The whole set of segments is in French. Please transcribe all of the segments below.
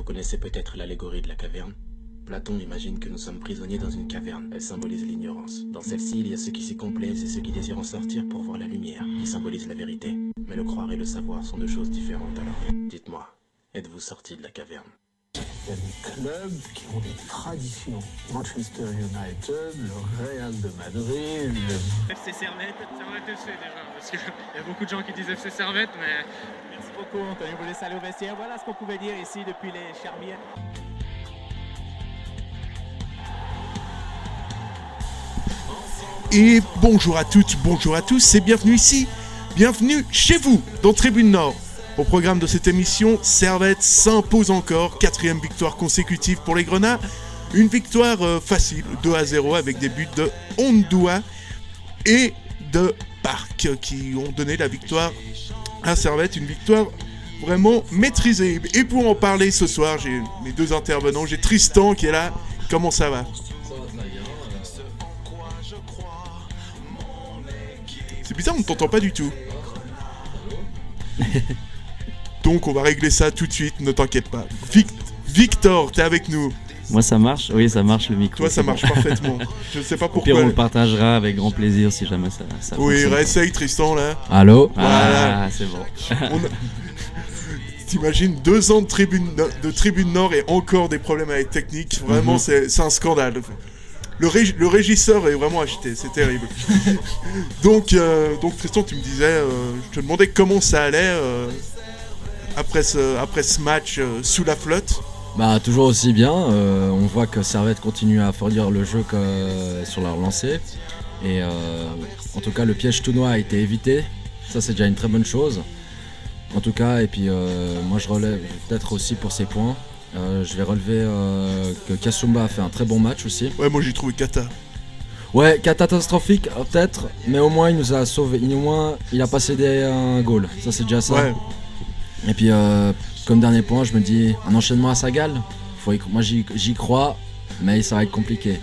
Vous connaissez peut-être l'allégorie de la caverne Platon imagine que nous sommes prisonniers dans une caverne. Elle symbolise l'ignorance. Dans celle-ci, il y a ceux qui s'y complaisent et ceux qui désirent en sortir pour voir la lumière, qui symbolise la vérité. Mais le croire et le savoir sont deux choses différentes alors. Dites-moi, êtes-vous sorti de la caverne? Y a des clubs qui ont des traditions. Manchester United, le Real de Madrid, le FC Servette, Servette FC déjà, parce qu'il y a beaucoup de gens qui disent FC Servette, mais Merci beaucoup, Anthony. Vous aller au vestiaire. Voilà ce qu'on pouvait dire ici depuis les Charmières. Et bonjour à toutes, bonjour à tous, et bienvenue ici, bienvenue chez vous, dans Tribune Nord. Au programme de cette émission, Servette s'impose encore, quatrième victoire consécutive pour les Grenats. Une victoire euh, facile, 2 à 0, avec des buts de Ondua et de Park, qui ont donné la victoire à Servette, une victoire vraiment maîtrisée. Et pour en parler ce soir, j'ai mes deux intervenants, j'ai Tristan qui est là. Comment ça va? C'est bizarre, on ne t'entend pas du tout. Donc on va régler ça tout de suite, ne t'inquiète pas. Vic- Victor, t'es avec nous. Moi ça marche, oui ça marche le micro. Toi, ça marche parfaitement. Je ne sais pas Au pire pourquoi. on le partagera avec grand plaisir si jamais ça. ça Oui, réessaye Tristan là. Allô? Voilà. Ah c'est bon. On T'imagines deux ans de tribune, de tribune Nord et encore des problèmes avec technique. Vraiment, Mhm. c'est c'est un scandale. Le régisseur est vraiment acheté, c'est terrible. donc, euh, donc Tristan, tu me disais, euh, je te demandais comment ça allait euh, après, ce, après ce match euh, sous la flotte. Bah toujours aussi bien, euh, on voit que Servette continue à fournir le jeu que- sur leur lancée. Et euh, en tout cas le piège tournoi a été évité, ça c'est déjà une très bonne chose. En tout cas, et puis euh, moi je relève peut-être aussi pour ces points. euh, je vais relever euh, que Kasumba a fait un très bon match aussi. Ouais, moi j'ai trouvé Kata. Ouais, catastrophique euh, peut-être, mais au moins il nous a sauvé. Il, au moins il a pas cédé un goal, ça c'est déjà ça. Ouais, Et puis, euh, comme dernier point, je me dis un enchaînement à Sagal. Faut y moi, j'y j'y crois, mais ça va être compliqué.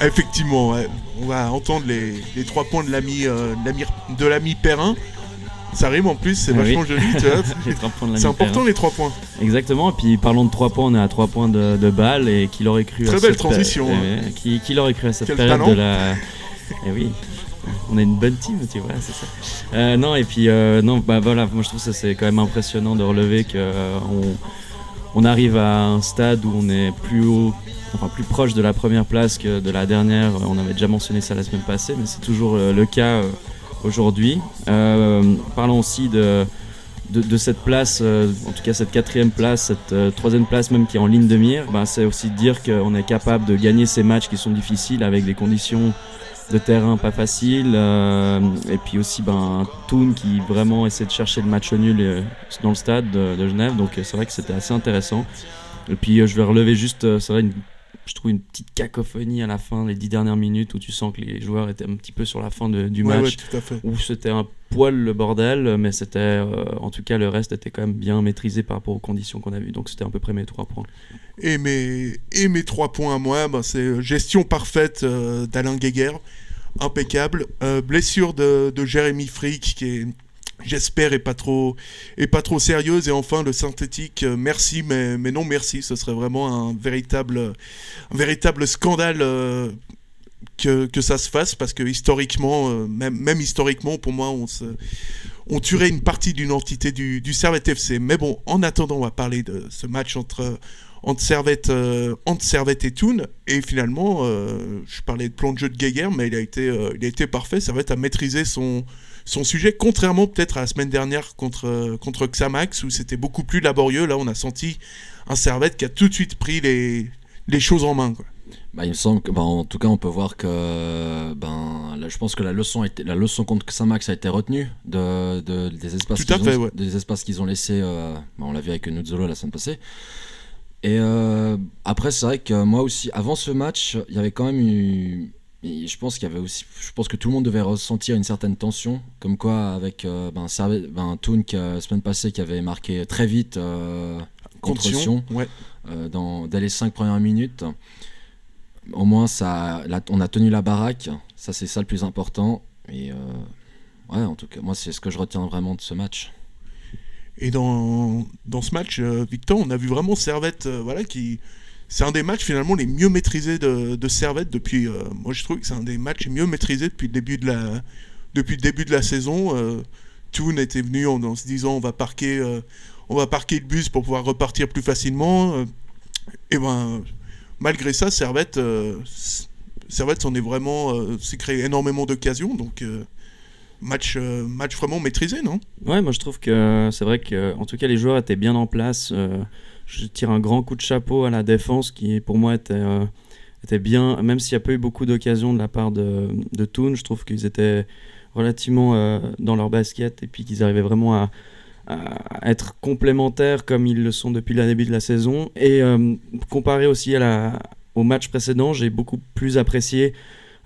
effectivement, ouais. on va entendre les, les trois points de l'ami euh, de l'ami- de l'ami Perrin. Ça rime en plus, c'est Ah oui. vachement joli. trois de la c'est important les trois points. Exactement, et puis parlons de 3 points, on est à 3 points de, de balle et qui l'aurait cru Très à belle cette transition, péri- hein. eh qui, qui l'aurait cru à cette Quel période talent. de la. Eh oui, on a une bonne team, tu vois, c'est ça. Euh, non, et puis, euh, non, bah voilà, moi je trouve ça c'est quand même impressionnant de relever que euh, arrive à un stade où on est plus proche de la première place que de la dernière. On avait déjà mentionné ça la semaine passée, mais c'est toujours le cas aujourd'hui. Parlons aussi de, cette place, en tout cas cette quatrième place, cette troisième place même qui est en ligne de mire. Ben, c'est aussi de dire qu'on est capable de gagner ces matchs qui sont difficiles avec des conditions de terrain pas faciles. euh, et puis aussi ben, un Toon qui vraiment essaie de chercher le match nul euh, dans le stade de, de Genève. Donc euh, c'est vrai que c'était assez intéressant. Et puis je vais relever juste, c'est vrai, une- je trouve une petite cacophonie à la fin, les dix dernières minutes où tu sens que les joueurs étaient un petit peu sur la fin de- du Ouais, match ouais, où c'était un poil le bordel, mais c'était euh, en tout cas le reste était quand même bien maîtrisé par rapport aux conditions qu'on a vues. Donc c'était à peu près mes trois points. Et mes, et mes trois points à moi, bah, c'est gestion parfaite euh, d'Alain Guéguer, impeccable. Euh, blessure de, de Jérémy Frick, qui est, j'espère, est pas trop, est pas trop sérieuse. Et enfin, le synthétique, euh, merci, mais, mais non merci. Ce serait vraiment un véritable, un véritable scandale. euh, que, que ça se fasse parce que historiquement, même, même historiquement, pour moi, on, se, on tuerait une partie d'une entité du, du Servette FC. Mais bon, en attendant, on va parler de ce match entre, entre, Servette, euh, entre Servette et Thun. Et finalement, euh, je parlais de plan de jeu de Geiger, mais il a été, euh, il a été parfait. Servette a maîtrisé son, son sujet, contrairement peut-être à la semaine dernière contre, euh, contre Xamax, où c'était beaucoup plus laborieux. Là, on a senti un Servette qui a tout de suite pris les, les choses en main. Quoi. Bah, il me semble que, bah, en tout cas, on peut voir que, ben, là, je pense que la leçon, a été, la leçon contre Xamax a été retenue de, de- des espaces qu'ils ont, ouais. des espaces qu'ils ont laissés. euh, bah, on l'a vu avec Nuzzolo la semaine passée. Et euh, après, c'est vrai que moi aussi, avant ce match, il y avait quand même eu. Je pense qu'il y avait aussi, je pense que tout le monde devait ressentir une certaine tension, comme quoi avec euh, ben, Servet- ben, Toon qui, euh, la semaine passée qui avait marqué très vite euh, contre Sion ouais. euh, dans, dès les 5 premières minutes. Au moins, ça, la- on a tenu la baraque. Ça, c'est ça le plus important. Et ouais, en tout cas, moi, c'est ce que je retiens vraiment de ce match. Et dans, dans ce match, euh, Victor, on a vu vraiment Servette, euh, voilà, qui. C'est un des matchs finalement les mieux maîtrisés de, de Servette depuis. euh, moi, je trouve que c'est un des matchs mieux maîtrisés depuis le début de la, depuis le début de la saison. Toon était venu en, se disant on va parquer, on va parquer le bus pour pouvoir repartir plus facilement. et ben, malgré ça, Servette, euh, Servette s'en est vraiment, s'est créé énormément d'occasions. Donc match, euh, match vraiment maîtrisé, non? Ouais, moi je trouve que c'est vrai que en tout cas les joueurs étaient bien en place. euh, je tire un grand coup de chapeau à la défense qui pour moi était, euh, était bien, même s'il n'y a pas eu beaucoup d'occasions de la part de, de Toon, je trouve qu'ils étaient relativement euh, dans leur basket et puis qu'ils arrivaient vraiment à, être complémentaires comme ils le sont depuis le début de la saison. Et euh, comparé aussi au match précédent, j'ai beaucoup plus apprécié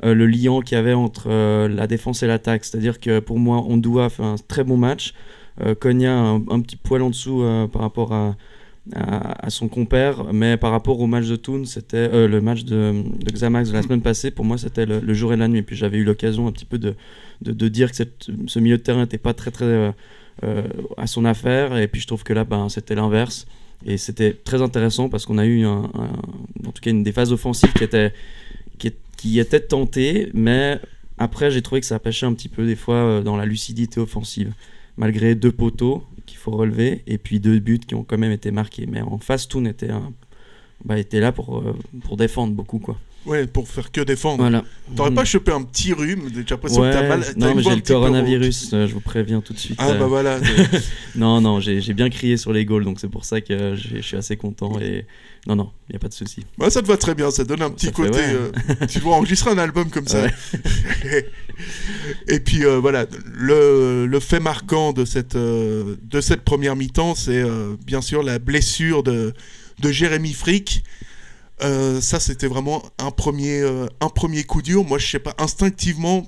euh, le lien qu'il y avait entre euh, la défense et l'attaque. C'est-à-dire que pour moi, Ondoua fait un très bon match. Euh, Konya un, petit poil en dessous par rapport à, son compère, mais par rapport au match de Toon, c'était le match de, Xamax de la semaine passée. Pour moi, c'était le, jour et la nuit. Puis j'avais eu l'occasion un petit peu de, de, dire que ce milieu de terrain n'était pas très très à son affaire. Et puis je trouve que là, ben, c'était l'inverse. Et c'était très intéressant parce qu'on a eu en tout cas une des phases offensives qui était, qui, était tentée, mais après j'ai trouvé que ça pêchait un petit peu des fois euh, dans la lucidité offensive, malgré deux poteaux qu'il faut relever et puis deux buts qui ont quand même été marqués. Mais en face, Toon était, un- bah, était là pour, euh, pour défendre beaucoup. Quoi. Ouais, pour faire que défendre. Voilà. T'aurais Mm. pas chopé un petit rhume J'ai l'impression Ouais, que t'as mal. non, mais j'ai le coronavirus, euh, je vous préviens tout de suite. Ah euh. bah voilà. non, non, j'ai bien crié sur les goals, donc c'est pour ça que j'ai- je suis assez content. Et non, non, il n'y a pas de souci. Ouais, ça te va très bien, ça donne un petit Ça fait, côté. ouais. euh, tu dois enregistrer un album comme ça. Ouais. Et puis euh, voilà, le, le fait marquant de cette, euh, de cette première mi-temps, c'est euh, bien sûr la blessure de, de Jérémy Frick. Euh, ça, c'était vraiment un premier, euh, un premier coup dur. Moi, je sais pas, instinctivement,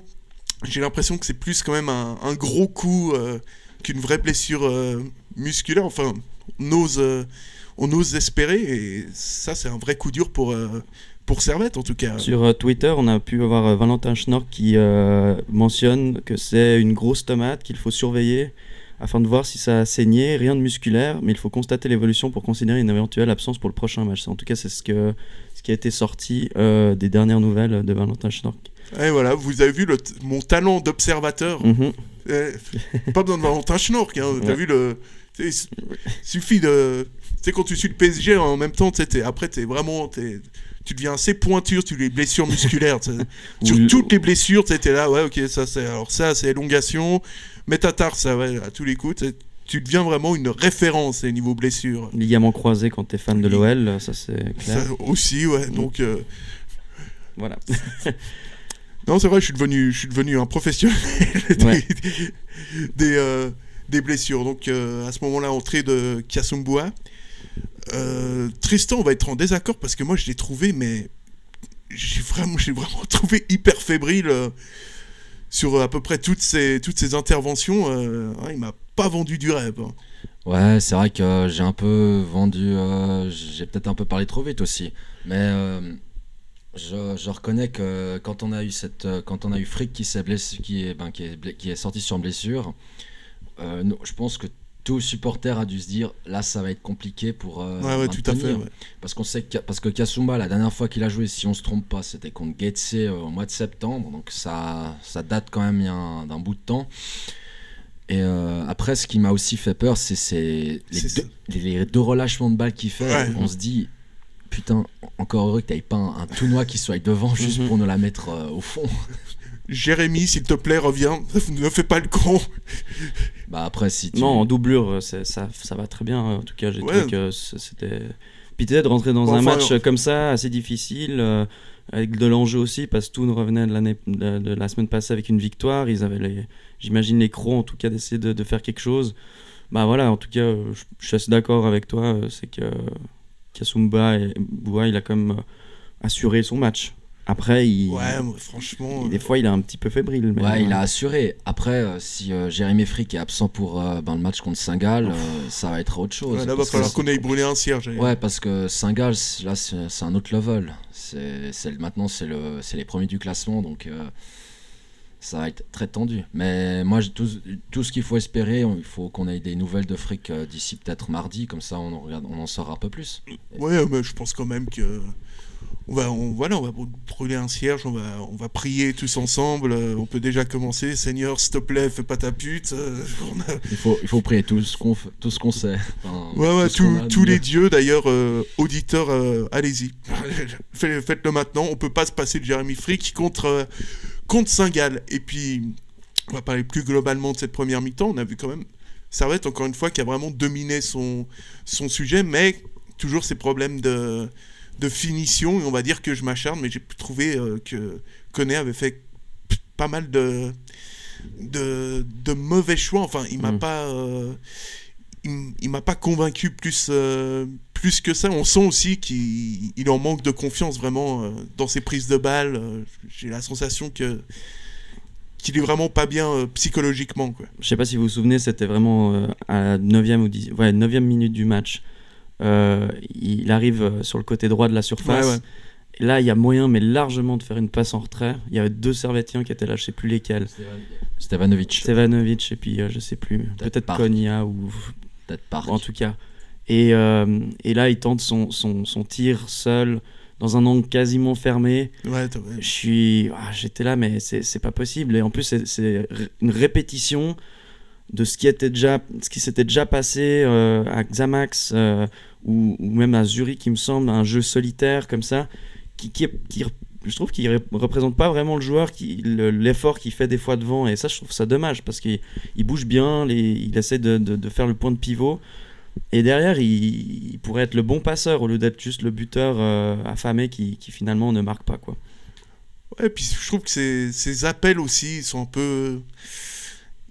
j'ai l'impression que c'est plus quand même un, gros coup euh, qu'une vraie blessure musculaire. Enfin, on ose, on ose espérer. Et ça, c'est un vrai coup dur pour, pour Servette, en tout cas. Sur Twitter, on a pu avoir Valentin Schnorr qui mentionne que c'est une grosse tomate qu'il faut surveiller afin de voir si ça a saigné, rien de musculaire, mais il faut constater l'évolution pour considérer une éventuelle absence pour le prochain match. En tout cas, c'est ce, que, ce qui a été sorti euh, des dernières nouvelles de Valentin Schnorr. Et voilà, vous avez vu le mon talent d'observateur. Mhm. Eh, pas besoin de Valentin Schnork, hein, t'as Ouais. vu le. suffit de. Tu sais, quand tu suis le PSG en même temps, tu après, t'es vraiment. t'es- tu deviens assez pointure sur les blessures musculaires. sur Ou- toutes les blessures, tu t'es là, ouais, ok, ça c'est. Alors ça, c'est élongation. Métatarse, ça, ouais, à tous les coups. tu Tu deviens vraiment une référence au niveau blessure. Ligament croisé quand t'es fan de l'OL, ça c'est clair. Ça aussi, ouais, donc. euh, Voilà. Non, c'est vrai, je suis devenu, je suis devenu un professionnel des, Ouais. des, euh, des blessures. Donc, euh, à ce moment-là, entrée de Kiasumbua. Euh, Tristan, on va être en désaccord parce que moi, je l'ai trouvé, mais j'ai vraiment, j'ai vraiment trouvé hyper fébrile sur euh, à peu près toutes ces, toutes ces interventions. euh, hein, il m'a pas vendu du rêve. hein. Ouais, c'est vrai que j'ai un peu vendu. euh, j'ai peut-être un peu parlé trop vite aussi. Mais je, je reconnais que quand on a eu, cette, quand on a eu Frick qui, s'est blessé, qui, est, ben, qui, est, qui est sorti sur blessure, je pense que tout supporter a dû se dire là, ça va être compliqué pour. euh, ouais, ouais, tout à fait. ouais. Parce qu'on sait que, parce que Kasumba, la dernière fois qu'il a joué, si on se trompe pas, c'était contre Getse euh, au mois de septembre. Donc ça, ça date quand même d'un bout de temps. Et euh, après, ce qui m'a aussi fait peur, c'est les, deux- les- les deux relâchements de balles qu'il fait. On se dit, putain, encore heureux que t'avais pas un, un Tounois qui soit devant juste Mhm. pour nous la mettre euh, au fond. Jérémy, s'il te plaît, reviens. ne fais pas le con. Bah après, si tu. Non, en doublure, euh, ça, ça va très bien. En tout cas, j'ai Ouais. trouvé que c'était. Puis peut-être de rentrer dans Bon, un enfin, match on- comme ça, assez difficile, euh, avec de l'enjeu aussi, parce que Toon revenait de, l'année- de, de la semaine passée avec une victoire. Ils avaient, les, j'imagine, les crocs, en tout cas, d'essayer de, de faire quelque chose. Bah voilà, en tout cas, euh, je, je suis assez d'accord avec toi. euh, C'est que Kasumba et Boua, il a quand même euh, assuré son match. Après, il, Ouais, moi, franchement. il- des fois, il est un petit peu fébrile. Mais Ouais, il euh, a assuré. Après, euh, si euh, Jérémy Frick est absent pour euh, ben, le match contre Saint-Gall, euh, ça va être autre chose. ouais, là, va falloir qu'on aille brûler un cierge. Ouais, parce que Saint-Gall, là, c'est un autre level. C'est maintenant, c'est le, c'est les premiers du classement, donc euh, ça va être très tendu. Mais moi, tout, tout ce qu'il faut espérer, il faut qu'on ait des nouvelles de fric euh, d'ici peut-être mardi, comme ça on en, regarde, on en saura un peu plus. Ouais, mais je pense quand même que on va, on, voilà, on va brûler un cierge, on va, on va prier tous ensemble. euh, on peut déjà commencer. Seigneur, s'il te plaît, fais pas ta pute. euh, on a- Il faut, il faut prier tout ce qu'on f- tout ce qu'on sait. Enfin, Ouais, ouais, tout tous- les dieux, d'ailleurs, euh, auditeurs, allez-y. Faites- Faites-le maintenant. On peut pas se passer de Jérémy Frick contre, contre Saint-Gall. Et puis, on va parler plus globalement de cette première mi-temps. On a vu quand même Servette, encore une fois, qui a vraiment dominé son, son sujet, mais toujours ces problèmes de, de finition. Et on va dire que je m'acharne, mais j'ai trouvé euh, que Koné avait fait pas mal de, de, de mauvais choix. Enfin, il m'a Mm. pas. euh, il, m'a pas convaincu plus, euh, plus que ça. On sent aussi qu'il il en manque de confiance vraiment euh, dans ses prises de balles. J'ai la sensation que qu'il est vraiment pas bien euh, psychologiquement. Quoi. Je sais pas si vous vous souvenez, c'était vraiment à la 9e ou 10 ouais, 9e minute du match. Euh, il arrive euh, sur le côté droit de la surface. Ouais, ouais. Et là, il y a moyen, mais largement, de faire une passe en retrait. Il y avait deux Servetiens qui étaient là, je sais plus lesquels. Stevanovic, Stevanovic et puis euh, je sais plus. Peut-être. Konya ou peut-être Park. en tout cas. Et, euh, et là, il tente son, son, son tir seul dans un angle quasiment fermé. Ouais. Je suis, ah, j'étais là, mais c'est pas possible. Et en plus, c'est- une répétition de ce qui était déjà, ce qui s'était déjà passé euh, à Xamax euh, ou, même à Zurich, il me semble, un jeu solitaire comme ça, qui, qui, je trouve qu'il ré- représente pas vraiment le joueur, l'effort qu'il fait des fois devant. Et ça, je trouve ça dommage parce qu'il il bouge bien, il essaie de, de- faire le point de pivot. Et derrière, il, pourrait être le bon passeur au lieu d'être juste le buteur euh, affamé qui, finalement ne marque pas quoi. Ouais, puis je trouve que ces, ces appels aussi, sont un peu,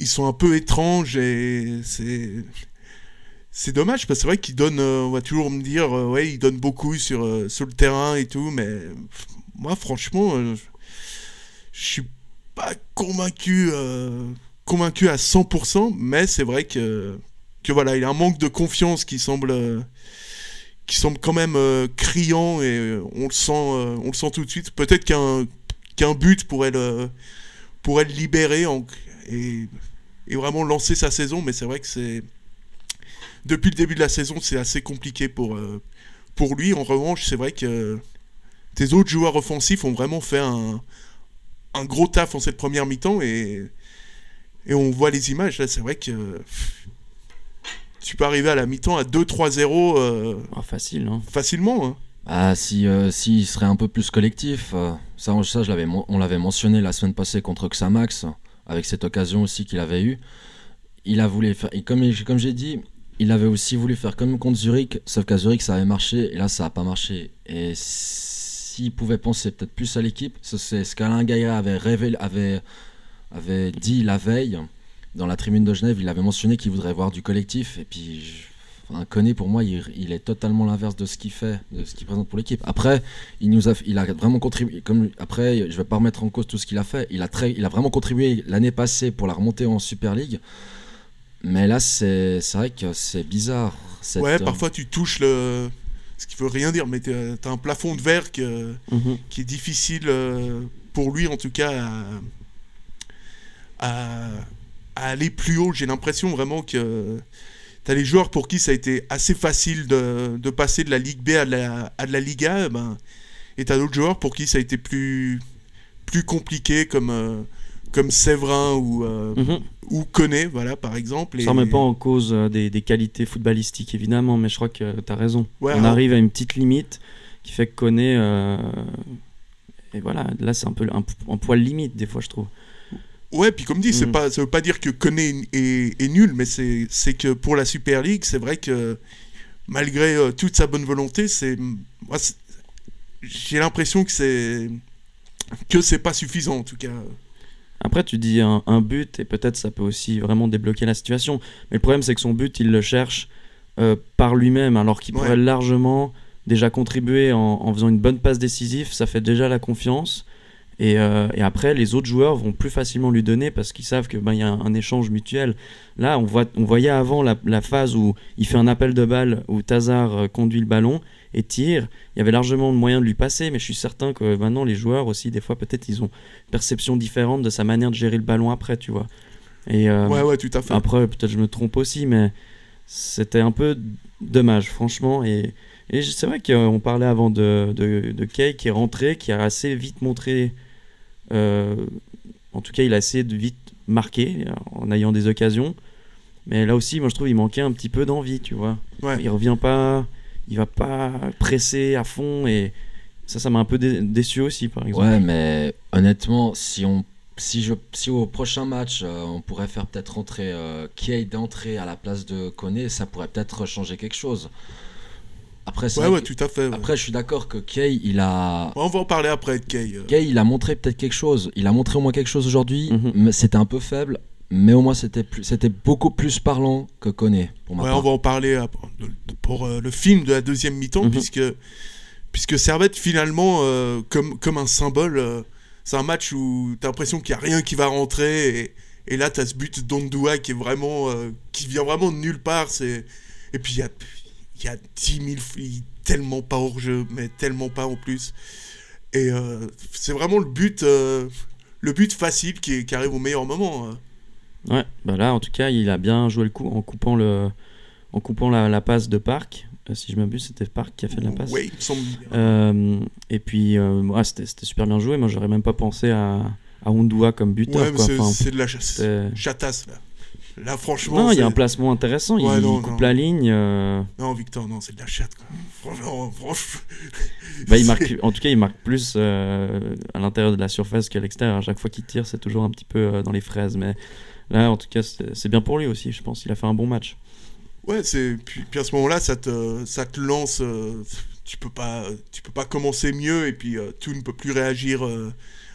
ils sont un peu étranges et c'est, c'est dommage parce que c'est vrai qu'il donne, euh, on va toujours me dire, euh, ouais, il donne beaucoup sur, euh, sur le terrain et tout, mais moi, franchement, euh, je- suis pas convaincu, convaincu à 100%, mais c'est vrai que, que voilà, il a un manque de confiance qui semble, qui semble quand même criant et on le sent, on le sent tout de suite. Peut-être qu'un qu'un but pourrait le, pourrait le libérer et, et vraiment lancer sa saison, mais c'est vrai que c'est depuis le début de la saison, c'est assez compliqué pour, euh, pour lui. En revanche, c'est vrai que tes autres joueurs offensifs ont vraiment fait un, un gros taf en cette première mi-temps et, et on voit les images. Là, c'est vrai que tu peux arriver à la mi-temps à 2-3-0 euh, Ah, facile, hein. facilement. hein. Ah, si, euh, s'il serait un peu plus collectif, euh, ça, on- ça je l'avais, mon- on l'avait mentionné la semaine passée contre Xamax, avec cette occasion aussi qu'il avait eue. Il a voulu faire, comme, j'ai dit, il avait aussi voulu faire comme contre Zurich, sauf qu'à Zurich ça avait marché, et là ça n'a pas marché. Et s'il pouvait penser peut-être plus à l'équipe, c'est ce qu'Alain Gaïa avait, révélé, avait, avait dit la veille dans la tribune de Genève, il avait mentionné qu'il voudrait voir du collectif, et puis. Enfin, Koné, pour moi, il, il est totalement l'inverse de ce qu'il fait, de ce qu'il présente pour l'équipe. Après, il nous a, il a vraiment contribué. Comme après, je vais pas remettre en cause tout ce qu'il a fait. Il a très, il a vraiment contribué l'année passée pour la remontée en Super League. Mais là, c'est, c'est vrai que c'est bizarre. cette, Ouais, euh, parfois tu touches le. Ce qui veut rien dire, mais t'as t'as un plafond de verre que- Mhm. qui est difficile euh, pour lui, en tout cas, à, à- à aller plus haut. J'ai l'impression vraiment que t'as les joueurs pour qui ça a été assez facile de, de passer de la Ligue B à de la, à de la Liga, eh ben, et t'as d'autres joueurs pour qui ça a été plus, plus compliqué, comme, euh, comme Séverin ou, euh, Mhm. ou Koné, voilà, par exemple. Ça remet pas en cause euh, des, des qualités footballistiques, évidemment, mais je crois que tu as raison. Ouais, On alors- arrive à une petite limite qui fait que Koné. euh, Et voilà, là, c'est un peu un, un poil limite, des fois, je trouve. Ouais, puis comme dit, c'est Mm. pas, ça veut pas dire que Koné est, est nul, mais c'est que pour la Super League, c'est vrai que malgré euh, toute sa bonne volonté, c'est j'ai l'impression que c'est que c'est pas suffisant en tout cas. Après, tu dis un, un but, et peut-être ça peut aussi vraiment débloquer la situation. Mais le problème, c'est que son but, il le cherche euh, par lui-même, alors qu'il Ouais. pourrait largement déjà contribuer en, en faisant une bonne passe décisive. Ça fait déjà la confiance. Et, euh, et après, les autres joueurs vont plus facilement lui donner parce qu'ils savent qu'il ben, y a un, un échange mutuel. Là, on, voit, on voyait avant la, la phase où il fait un appel de balle, où Tazar euh, conduit le ballon, et tire. Il y avait largement moyen de lui passer, mais je suis certain que maintenant les joueurs aussi, des fois peut-être ils ont une perception différente de sa manière de gérer le ballon après, tu vois. Et euh, Ouais, ouais, tout à fait. après, peut-être je me trompe aussi, mais c'était un peu dommage, franchement. Et, et c'est vrai qu'on parlait avant de, de, de Kay qui est rentré, qui a assez vite montré. Euh, en tout cas, il a assez de vite marqué en ayant des occasions. Mais là aussi, moi je trouve il manquait un petit peu d'envie, tu vois. Ouais. Il revient pas, il va pas presser à fond et ça, ça m'a un peu dé- déçu aussi, par exemple. Ouais, mais honnêtement, si on si je si au prochain match euh, on pourrait faire peut-être rentrer euh, Kay d'entrée à la place de Koné, ça pourrait peut-être changer quelque chose. Après, c'est Ouais, vrai ouais, que- tout à fait. ouais. après je suis d'accord que Kay il a Ouais, on va en parler après de Kay. euh. Kay il a montré peut-être quelque chose. Il a montré au moins quelque chose aujourd'hui, Mhm. mais c'était un peu faible. Mais au moins c'était plus c'était beaucoup plus parlant que Koné pour ma Ouais, part. on va en parler de- pour euh, le film de la deuxième mi-temps, Mhm. puisque, puisque Servette, finalement, euh, comme, comme un symbole, euh, c'est un match où t'as l'impression qu'il n'y a rien qui va rentrer, et, et là, t'as ce but d'Ondua qui est vraiment, euh, qui vient vraiment de nulle part, c'est... et puis il y a, il y a 10 000, f- il- tellement pas hors jeu, mais tellement pas en plus. Et euh, c'est vraiment le but, euh, le but facile qui, qui arrive au meilleur moment. euh. Ouais, bah là en tout cas il a bien joué le coup en coupant, le, en coupant la, la passe de Park. Euh, si je m'abuse, c'était Park qui a fait la passe. Oui, il me semble. Euh, et puis ouais, c'était super bien joué. Moi j'aurais même pas pensé à, à Ondua comme buteur. Ouais, c'est Enfin, de la chasse. chatasse là. Là franchement. non, il y a un placement intéressant. il, non, il coupe non. la ligne. euh, Non Victor, non, c'est de la chatte quoi. Franchement, franchement. bah, il marque, en tout cas, il marque plus euh, à l'intérieur de la surface qu'à l'extérieur. À chaque fois qu'il tire, c'est toujours un petit peu euh, dans les fraises. Mais là, en tout cas, c'est bien pour lui aussi. Je pense qu'il a fait un bon match. Ouais, c'est puis, puis à ce moment-là, ça te ça te lance. tu peux pas tu peux pas commencer mieux et puis tout ne peut plus réagir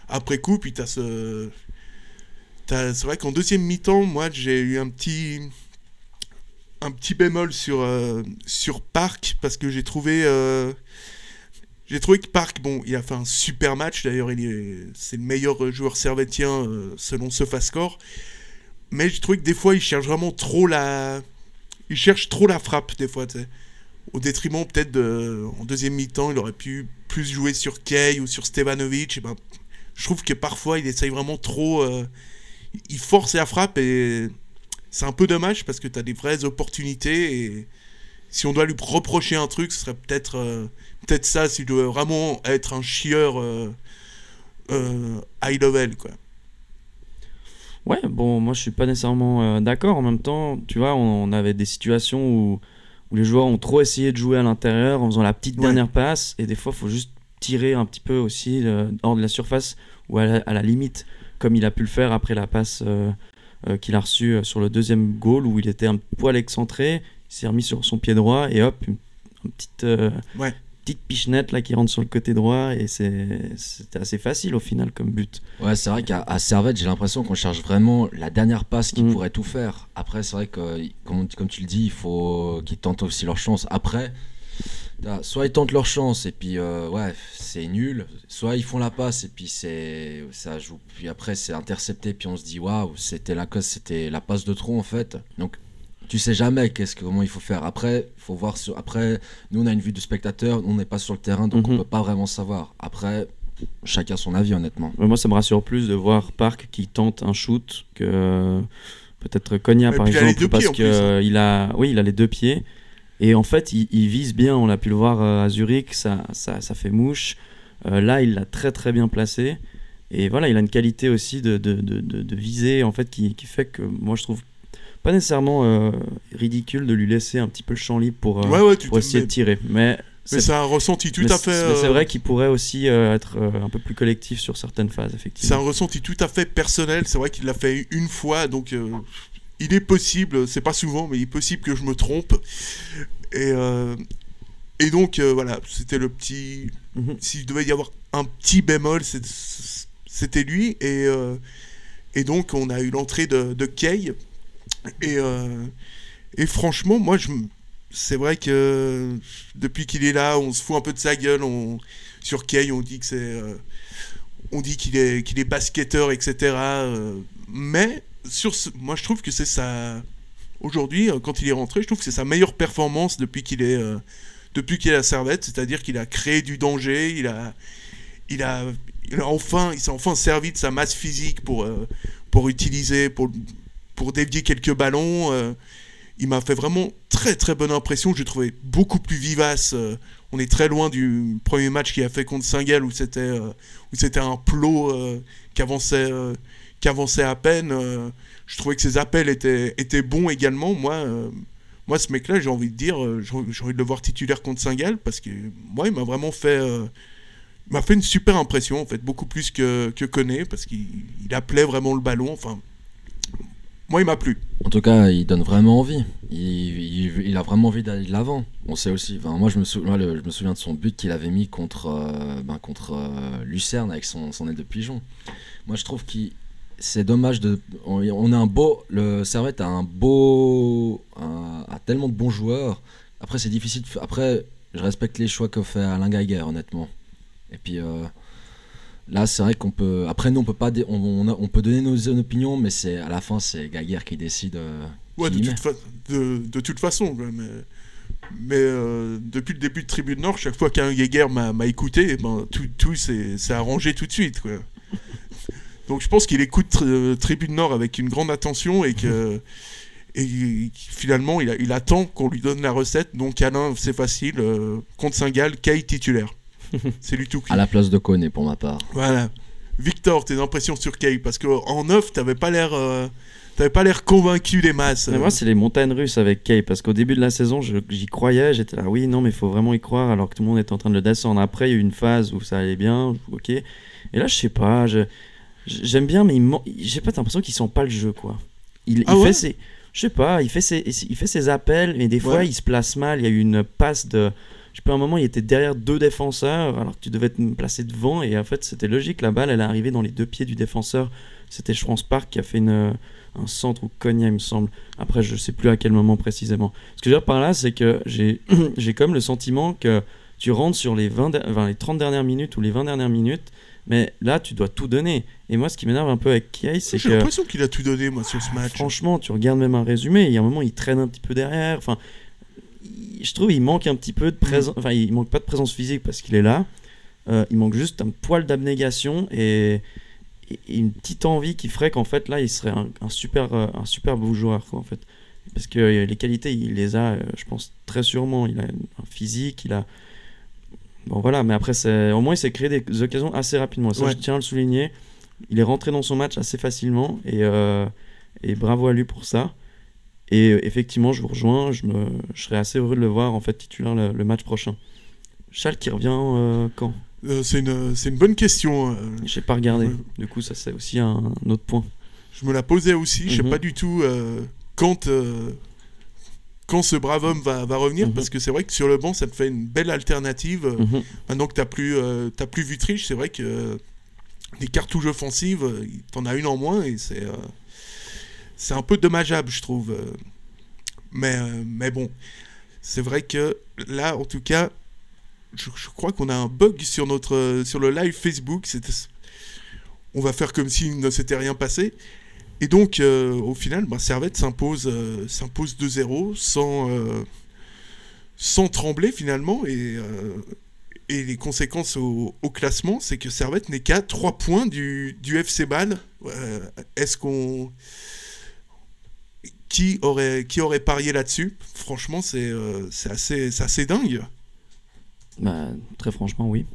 après coup. Puis t'as ce t'as- c'est vrai qu'en deuxième mi-temps, moi j'ai eu un petit un petit bémol sur euh, sur Park parce que j'ai trouvé euh, trouvé que Park, bon, il a fait un super match. D'ailleurs, il est, c'est le meilleur joueur servétien euh, selon SofaScore. Mais j'ai trouvé que des fois, il cherche vraiment trop la, il cherche trop la frappe des fois. Au détriment peut-être en deuxième mi-temps, il aurait pu plus jouer sur Kay ou sur Stevanovic. Et ben, je trouve que parfois, il essaye vraiment trop. Il force la frappe et c'est un peu dommage parce que tu as des vraies opportunités et si on doit lui reprocher un truc, ce serait peut-être euh, peut-être ça, s'il doit vraiment être un chieur euh, euh, high level, quoi. Ouais, bon, moi je suis pas nécessairement d'accord. En même temps, tu vois, on, on avait des situations où, où les joueurs ont trop essayé de jouer à l'intérieur en faisant la petite Ouais. dernière passe, et des fois, il faut juste tirer un petit peu aussi hors de la surface ou à la, à la limite, comme il a pu le faire après la passe euh, euh, qu'il a reçue euh, sur le deuxième goal où il était un poil excentré, il s'est remis sur son pied droit et hop, une, une petite, euh, Ouais. petite pichenette là qui rentre sur le côté droit et c'est- c'était assez facile au final comme but. Ouais, c'est vrai qu'à à Servette, j'ai l'impression qu'on cherche vraiment la dernière passe qui Mm. pourrait tout faire. Après, c'est vrai que, comme, comme tu le dis, il faut qu'ils tentent aussi leur chance. Après, soit ils tentent leur chance et puis, euh, ouais, c'est nul. Soit ils font la passe et puis c'est ça joue. Puis après, c'est intercepté puis on se dit, waouh, c'était la, c'était la passe de trop en fait. Donc, tu sais jamais qu'est-ce que, comment il faut faire. Après, faut voir sur, après, nous on a une vue de spectateur, on n'est pas sur le terrain donc Mhm. on peut pas vraiment savoir. Après, chacun son avis honnêtement. Mais Moi, ça me rassure plus de voir Park qui tente un shoot que euh, peut-être Konya, Et par exemple, parce hein. euh, il a, oui, il a les deux pieds. Et en fait, il, il vise bien. On l'a pu le voir euh, à Zurich, ça, ça, ça fait mouche. Euh, là, il l'a très très bien placé. Et voilà, il a une qualité aussi de, de, de, viser en fait qui, qui fait que moi je trouve pas nécessairement euh, ridicule de lui laisser un petit peu le champ libre pour, euh, ouais, ouais, tu pour essayer mais, de tirer. Mais mais c'est un ressenti tout à c'est- fait. c'est vrai qu'il pourrait aussi euh, être euh, un peu plus collectif sur certaines phases, C'est effectivement. un ressenti tout à fait personnel. C'est vrai qu'il l'a fait une fois, donc il est possible, c'est pas souvent, mais il est possible que je me trompe. Et, euh, et donc euh, voilà, c'était le petit. Mhm. S'il devait y avoir un petit bémol, c'était lui. Et, euh, et donc on a eu l'entrée de, de Kay. Et, et franchement, moi, je, c'est vrai que depuis qu'il est là, on se fout un peu de sa gueule. On, sur Kay, on dit que c'est. on dit qu'il est, qu'il est basketteur, etc. mais moi, je trouve que c'est sa. Aujourd'hui, euh, quand il est rentré, je trouve que c'est sa meilleure performance depuis qu'il est, euh, depuis qu'il est à Servette, c'est-à-dire qu'il a créé du danger, il a, il a, il a enfin, il s'est enfin servi de sa masse physique pour, euh, pour utiliser, pour, pour dévier quelques ballons. euh. il m'a fait vraiment très très bonne impression. Je l'ai trouvé beaucoup plus vivace. on est très loin du premier match qu'il a fait contre Saint-Gall où c'était où c'était un plot euh, qui avançait qui avançait à peine. euh. je trouvais que ses appels étaient, étaient bons également. Moi, euh, moi ce mec-là, j'ai envie de dire, euh, j'ai envie de le voir titulaire contre Saint-Gall parce que moi, il m'a vraiment fait, m'a fait une super impression en fait, beaucoup plus que que Koné parce qu'il il appelait vraiment le ballon. Enfin, moi, il m'a plu. En tout cas, il donne vraiment envie. Il, a vraiment envie d'aller de l'avant. On sait aussi. enfin, moi, je me, souviens de son but qu'il avait mis contre, ben, contre Lucerne avec son, son aide de pigeon. Moi, je trouve qu'il c'est dommage de. On, a un beau. Le Servette a un beau. un- a tellement de bons joueurs. Après, c'est difficile. de Après, je respecte les choix que fait Alain Geiger, honnêtement. Et puis. euh, Là, c'est vrai qu'on peut. Après, nous, on peut pas. dé- On, on a- on peut donner nos, nos opinions, mais c'est à la fin, c'est Geiger qui décide. euh, Ouais, qui de toute, fa- de, de toute façon. mais mais euh, depuis le début de Tribune Nord, chaque fois qu'un Geiger m'a écouté, eh ben, tout, tout s'est s'est arrangé tout de suite. Quoi. Donc je pense qu'il écoute Tri- Tribune Nord avec une grande attention et que. Et finalement, il, a- il attend qu'on lui donne la recette. Donc, Alain, c'est facile. euh, contre Saint-Gall, Kay titulaire. c'est lui tout cuit. À la place de Koné, pour ma part. Voilà. Victor, tes impressions sur Kay? Parce qu'en neuf, t'avais pas l'air. euh, T'avais pas l'air convaincu des masses. Mais moi, c'est les montagnes russes avec Kay, parce qu'au début de la saison, j'y croyais, j'étais là, oui, non, mais il faut vraiment y croire, alors que tout le monde était en train de le descendre. Après, il y a eu une phase où ça allait bien, ok. Et là, je sais pas, je- j'aime bien, mais j'ai pas l'impression qu'il sent pas le jeu, quoi. Il, Ah il ouais fait ses, je sais pas, il fait ses, il fait ses appels, mais des fois, Ouais. il se place mal. Il y a eu une passe de, je sais pas, un moment, il était derrière deux défenseurs, alors que tu devais te placer devant, et en fait, c'était logique, la balle, elle est arrivée dans les deux pieds du défenseur. C'était, je pense, Park qui a fait une un centre ou Cogna, il me semble. Après, je sais plus à quel moment précisément. Ce que je veux dire par là, c'est que j'ai comme le sentiment que tu rentres sur les, 20 der- enfin, les 30 dernières minutes ou les 20 dernières minutes, mais là, tu dois tout donner. Et moi, ce qui m'énerve un peu avec Kiei, c'est J'ai que l'impression qu'il a tout donné, moi, sur ce match. franchement, tu regardes même un résumé, il y a un moment, il traîne un petit peu derrière. Enfin, je trouve il manque un petit peu de présence. Enfin, il manque pas de présence physique parce qu'il est là. Euh, il manque juste un poil d'abnégation et, une petite envie qui ferait qu'en fait là, il serait un, un super, euh, un super beau joueur, quoi, en fait. Parce que euh, les qualités, il les a, je pense très sûrement. Il a un physique, il a. Bon voilà, mais après, c'est au moins il s'est créé des occasions assez rapidement. Ça, Ouais. je tiens à le souligner. Il est rentré dans son match assez facilement et, euh, et bravo à lui pour ça. Et euh, effectivement, je vous rejoins. Je, me, je serais assez heureux de le voir en fait titulaire le, le match prochain. Charles qui revient euh, quand? Euh, c'est une, c'est une bonne question. euh, J'ai pas regardé. Du coup, ça c'est aussi un, un autre point. je me la posais aussi. Je sais Mhm. pas du tout euh, quand, euh, quand ce brave homme va, va revenir, Mhm. parce que c'est vrai que sur le banc, ça te fait une belle alternative. Mhm. Maintenant que t'as plus, euh, t'as plus Vutriche, c'est vrai que euh, les cartouches offensives, euh, t'en as une en moins et c'est, euh, c'est un peu dommageable, je trouve. Mais, euh, mais bon, c'est vrai que là, en tout cas, je, je crois qu'on a un bug sur notre, sur le live Facebook. On va faire comme s'il ne s'était rien passé. Et donc, euh, au final, bah, Servette s'impose, euh, s'impose 2-0 sans, euh, sans trembler finalement. Et, euh, les conséquences au, classement, c'est que Servette n'est qu'à 3 points du, FC Bâle. Est-ce qu'on. Qui aurait, qui aurait parié là-dessus? Franchement, c'est assez, assez dingue. Bah, très franchement, oui.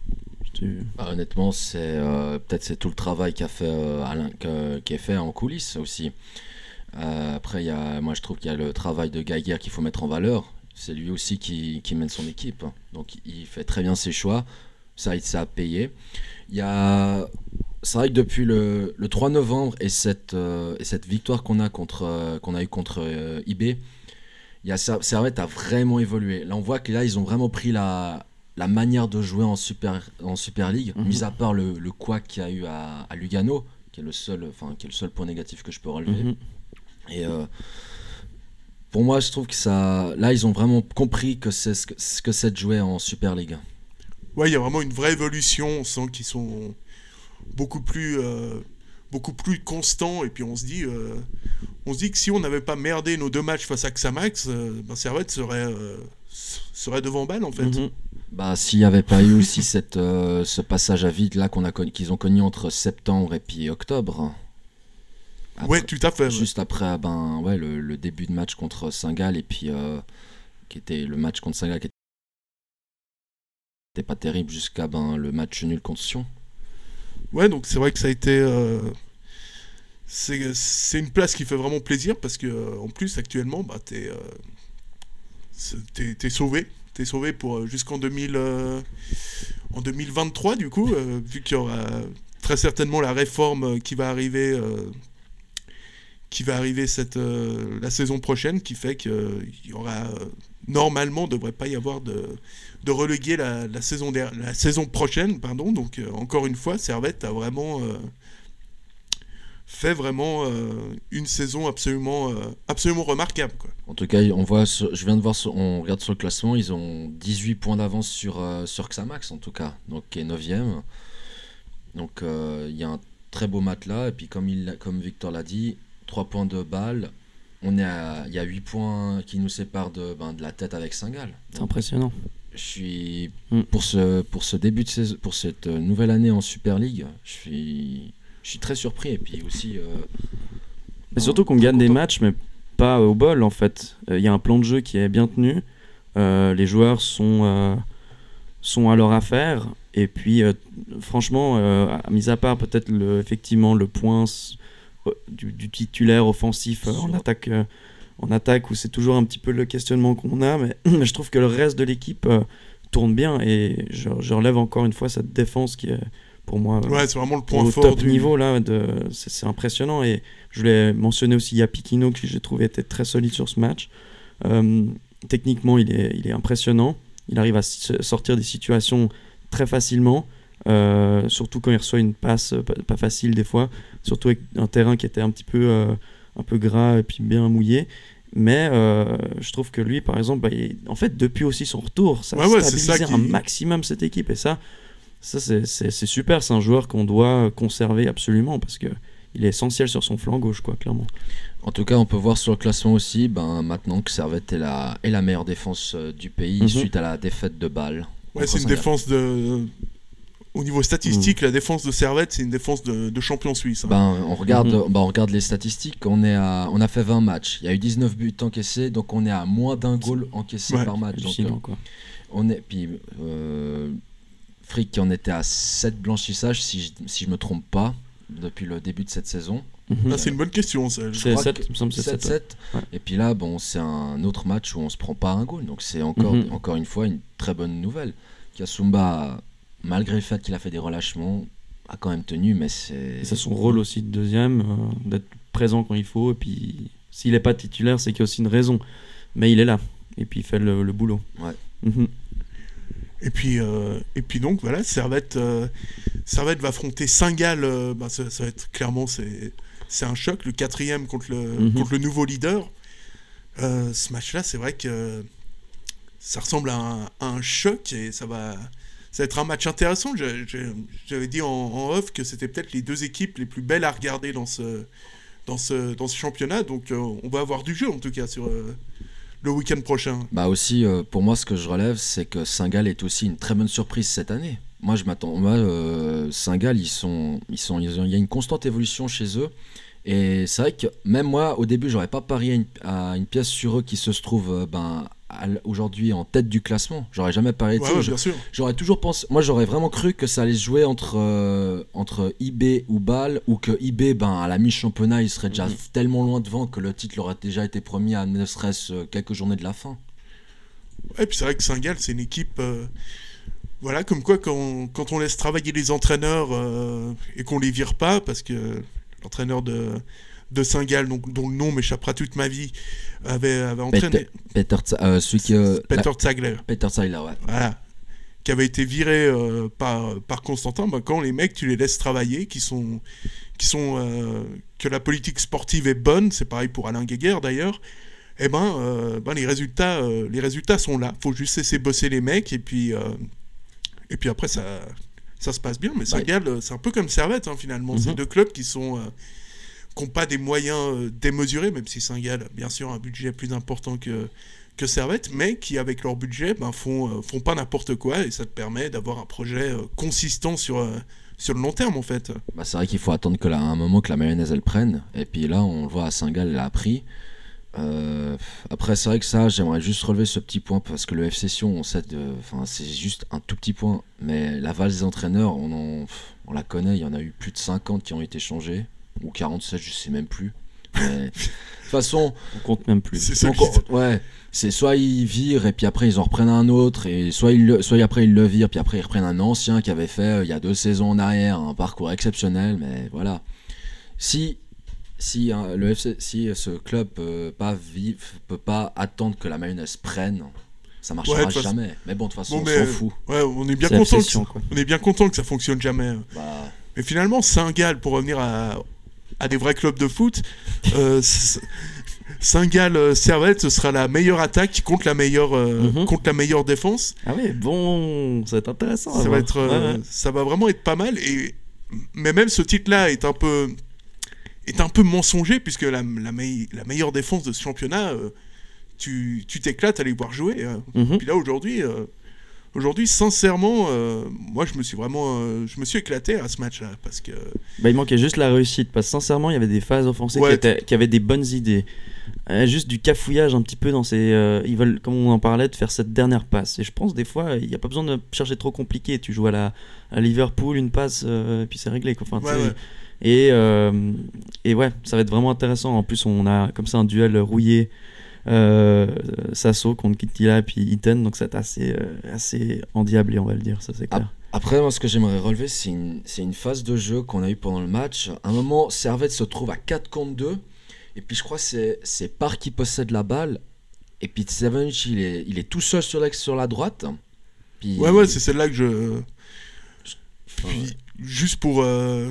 Bah, honnêtement, c'est euh, peut-être c'est tout le travail qu'a fait euh, Alain, qui est fait en coulisses aussi. Euh, après, y a, moi je trouve qu'il y a le travail de Geiger qu'il faut mettre en valeur. C'est lui aussi qui, mène son équipe. Donc il fait très bien ses choix. Ça, ça a payé. Il y a, c'est vrai que depuis le, le 3 novembre et cette, euh, et cette victoire qu'on a contre, qu'on a eu contre IB, il y a Ser- Servette a vraiment évolué. Là, on voit que là, ils ont vraiment pris la, la manière de jouer en Super, en super League, Mhm. mis à part le, le quoi qu'il y a eu à, à Lugano, qui est, le seul, enfin, qui est le seul point négatif que je peux relever. Mhm. Et euh, pour moi, je trouve que ça. Là, ils ont vraiment compris que c'est ce que, ce que c'est de jouer en Super League. Ouais, il y a vraiment une vraie évolution. On sent qu'ils sont beaucoup plus, euh, beaucoup plus constants. Et puis on se dit, euh, on se dit que si on n'avait pas merdé nos deux matchs face à Xamax, euh, ben Servette serait, euh, serait devant balle en fait. Mhm. Bah, s'il n'y avait pas eu aussi cette, euh, ce passage à vide là qu'on a qu'ils ont connu entre septembre et puis octobre. Après- ouais, tout à fait. ouais. Juste après ben, ouais, le, le début de match contre Saint-Gall et puis euh, qui était le match contre Saint-Gall qui était pas terrible jusqu'à ben, le match nul contre Sion. Ouais, donc c'est vrai que ça a été. euh, c'est une place qui fait vraiment plaisir parce que en plus actuellement, bah, t'es, euh, c'est- t'es, sauvé. T'es sauvé pour euh, jusqu'en 2000, euh, 2023 du coup, euh, vu qu'il y aura très certainement la réforme qui va arriver. qui va arriver cette, la saison prochaine, qui fait qu'il y aura normalement devrait pas y avoir de, de reléguer la, la saison la saison prochaine, pardon. Donc encore une fois, Servette a vraiment fait vraiment euh, une saison absolument euh, absolument remarquable. Quoi. En tout cas, on voit, je viens de voir, sur- on regarde sur le classement, ils ont 18 points d'avance sur, euh, sur Xamax en tout cas, donc qui est 9ème. Donc euh, il y a un très beau là, et puis comme, il, comme Victor l'a dit, 3 points de balle. On est à- il y a 8 points qui nous séparent de, ben, de la tête avec Saint-Gall. C'est impressionnant. Je suis Mm. pour ce pour ce début de saison, pour cette nouvelle année en Super League, je suis je suis très surpris et puis aussi euh, Mais surtout qu'on gagne des matchs, mais pas au bol en fait. Euh, Il y a un plan de jeu qui est bien tenu. Euh, les joueurs sont, sont à leur affaire. Et puis, euh, franchement, euh, mis à part peut-être le, effectivement le point euh, du, du titulaire offensif en attaque, en attaque où c'est toujours un petit peu le questionnement qu'on a, mais je trouve que le reste de l'équipe tourne bien. Et je, je relève encore une fois cette défense qui est pour moi Ouais, c'est vraiment le point au fort top du niveau là de c'est impressionnant. Et je voulais mentionner aussi Yapikino que j'ai trouvé était très solide sur ce match. Euh, techniquement il est, il est impressionnant. Il arrive à sortir des situations très facilement euh, surtout quand il reçoit une passe euh, pas, pas facile des fois. Surtout avec un terrain qui était un petit peu euh, un peu gras et puis bien mouillé. Mais euh, je trouve que lui par exemple bah, il- en fait depuis aussi son retour ça Ouais, a ouais, ça stabilisé un qui- maximum cette équipe. Et ça ça, c'est- super. C'est un joueur qu'on doit conserver absolument parce que il est essentiel sur son flanc gauche, quoi, clairement. En tout cas, on peut voir sur le classement aussi, ben, maintenant que Servette est la, est la meilleure défense euh, du pays Mhm. suite à la défaite de Bâle. Ouais, c'est une défense de. Au niveau statistique, la défense de Servette, c'est une défense de, de champion suisse. hein. Ben, on, regarde, Mhm. ben, on regarde les statistiques, on, est à, on a fait 20 matchs, il y a eu 19 buts encaissés, donc on est à moins d'un goal encaissé Ouais, par match. Donc, euh, quoi. on est, puis, euh, Frick qui en était à 7 blanchissages, si je, si je me trompe pas, depuis le début de cette saison. Ah, c'est une bonne question, ça. Je- C'est crois 7, que il me semble que c'est 7, 7. ouais. 7. Ouais. Et puis là, bon, c'est un autre match où on se prend pas un goal. Donc c'est encore, Mhm. encore une fois une très bonne nouvelle. Kasumba, malgré le fait qu'il a fait des relâchements, a quand même tenu, mais c'est. Et c'est son rôle aussi de deuxième, euh, d'être présent quand il faut. Et puis, s'il n'est pas titulaire, c'est qu'il y a aussi une raison. Mais il est là. Et puis, il fait le, le boulot. Ouais. Mhm. Et puis, euh, et puis donc voilà, Servette, euh, Servette va affronter Saint-Gall. euh, bah, ça, ça va être clairement c'est un choc, le quatrième contre le Mhm. contre le nouveau leader. Euh, ce match-là, c'est vrai que ça ressemble à un, à un choc et ça va ça va être un match intéressant. J'avais dit en, en off que c'était peut-être les deux équipes les plus belles à regarder dans ce dans ce dans ce championnat. Donc on va avoir du jeu en tout cas sur le week-end prochain. Bah aussi, euh, pour moi, ce que je relève, c'est que Saint-Gall est aussi une très bonne surprise cette année. Moi, je m'attends. Moi, euh, Saint-Gall, ils sont, il y a une constante évolution chez eux. Et c'est vrai que même moi, au début, j'aurais pas parié à une, pièce sur eux qui se trouve euh, ben, aujourd'hui en tête du classement. J'aurais jamais parié de Ouais, ça. ouais. J'aurais toujours pensé. Moi, j'aurais vraiment cru que ça allait se jouer entre, euh, entre IB ou Bâle, ou que IB, ben, à la mi-championnat, il serait déjà Mhm. tellement loin devant que le titre aurait déjà été promis à ne serait-ce euh, quelques journées de la fin. Ouais, puis c'est vrai que Saint-Gall, c'est une équipe. euh, voilà, comme quoi, quand, quand on laisse travailler les entraîneurs euh, et qu'on les vire pas, parce que l'entraîneur de, de Saint-Gall, donc, dont le nom m'échappera toute ma vie, avait, avait entraîné. Peter, Tsa- euh, celui qui. euh, Peter Zagler. Peter Seiler, ouais. Voilà. Qui avait été viré euh, par, par Constantin, bah, quand les mecs, tu les laisses travailler, qui sont. Qui sont euh, que la politique sportive est bonne, c'est pareil pour Alain Guéguer d'ailleurs, eh ben, euh, ben les, résultats, euh, les résultats sont là. faut juste laisser bosser les mecs et puis, euh, et puis après, ça, ça se passe bien. Mais Saint-Gall, euh, c'est un peu comme Servette hein, finalement. Mhm. C'est deux clubs qui sont. Qui n'ont pas des moyens euh, démesurés, même si Saint-Gall a bien sûr un budget plus important que, que Servette, mais qui, avec leur budget, ben, font, euh, font pas n'importe quoi et ça te permet d'avoir un projet euh, consistant sur, sur le long terme, en fait. Bah, c'est vrai qu'il faut attendre que là, un moment que la mayonnaise elle prenne. Et puis là, on le voit à Saint-Gall, elle a pris. Euh, après, c'est vrai que ça, j'aimerais juste relever ce petit point parce que le FC Sion, enfin, c'est juste un tout petit point. Mais la valse des entraîneurs, on, on la connaît. Il y en a eu plus de 50 qui ont été changés ou 47, je sais même plus. Mais, de toute façon, On compte même plus. C'est ça ouais, c'est soit ils virent et puis après ils en reprennent un autre et soit ils le- soit après ils le virent puis après ils reprennent un ancien qui avait fait euh, il y a deux saisons en arrière un parcours exceptionnel mais voilà si si hein, le FC si ce club peut pas vivre peut pas attendre que la mayonnaise prenne ça marchera Ouais, jamais mais bon de toute façon Bon, on s'en fout Ouais, on est bien C'est content. Que, on est bien content que ça fonctionne jamais. Bah, Mais finalement, Saint-Gall, pour revenir à, à des vrais clubs de foot, euh, Saint-Gall euh, Servette, ce sera la meilleure attaque contre la meilleure, euh, Mhm. contre la meilleure défense. Ah oui, bon, ça va être intéressant. Ça va, voir. être, euh, Ouais, ouais. ça va vraiment être pas mal. Et, mais même ce titre-là est un peu est un peu mensonger puisque la, la, mei- la meilleure défense de ce championnat, tu tu t'éclates à les voir jouer. Mhm. Puis là aujourd'hui, aujourd'hui sincèrement, euh, moi je me suis vraiment, euh, je me suis éclaté à ce match-là parce que Bah, il manquait juste la réussite parce que sincèrement, il y avait des phases offensives Ouais. qui, étaient- qui avaient des bonnes idées. Euh, juste du cafouillage un petit peu dans ces. ils veulent, comme on en parlait, de faire cette dernière passe. Et je pense des fois, il n'y a pas besoin de chercher trop compliqué. Tu joues à la à Liverpool, une passe, et puis c'est réglé. Quoi. Enfin, tu Ouais, sais, ouais. Et, et ouais, ça va être vraiment intéressant. En plus, on a comme ça un duel rouillé. Euh, Sasso contre Kittila et puis Iten donc c'est assez, euh, assez endiablé on va le dire ça c'est clair Après, moi, ce que j'aimerais relever, c'est une, c'est une phase de jeu qu'on a eu pendant le match. À un moment, Servette se trouve à 4 contre 2. Et puis, je crois que c'est, c'est Park qui possède la balle. Et puis, Tsevenic, il est, il est tout seul sur, l'ex- sur la droite. Puis, Ouais, ouais, c'est celle-là que je. juste pour, euh,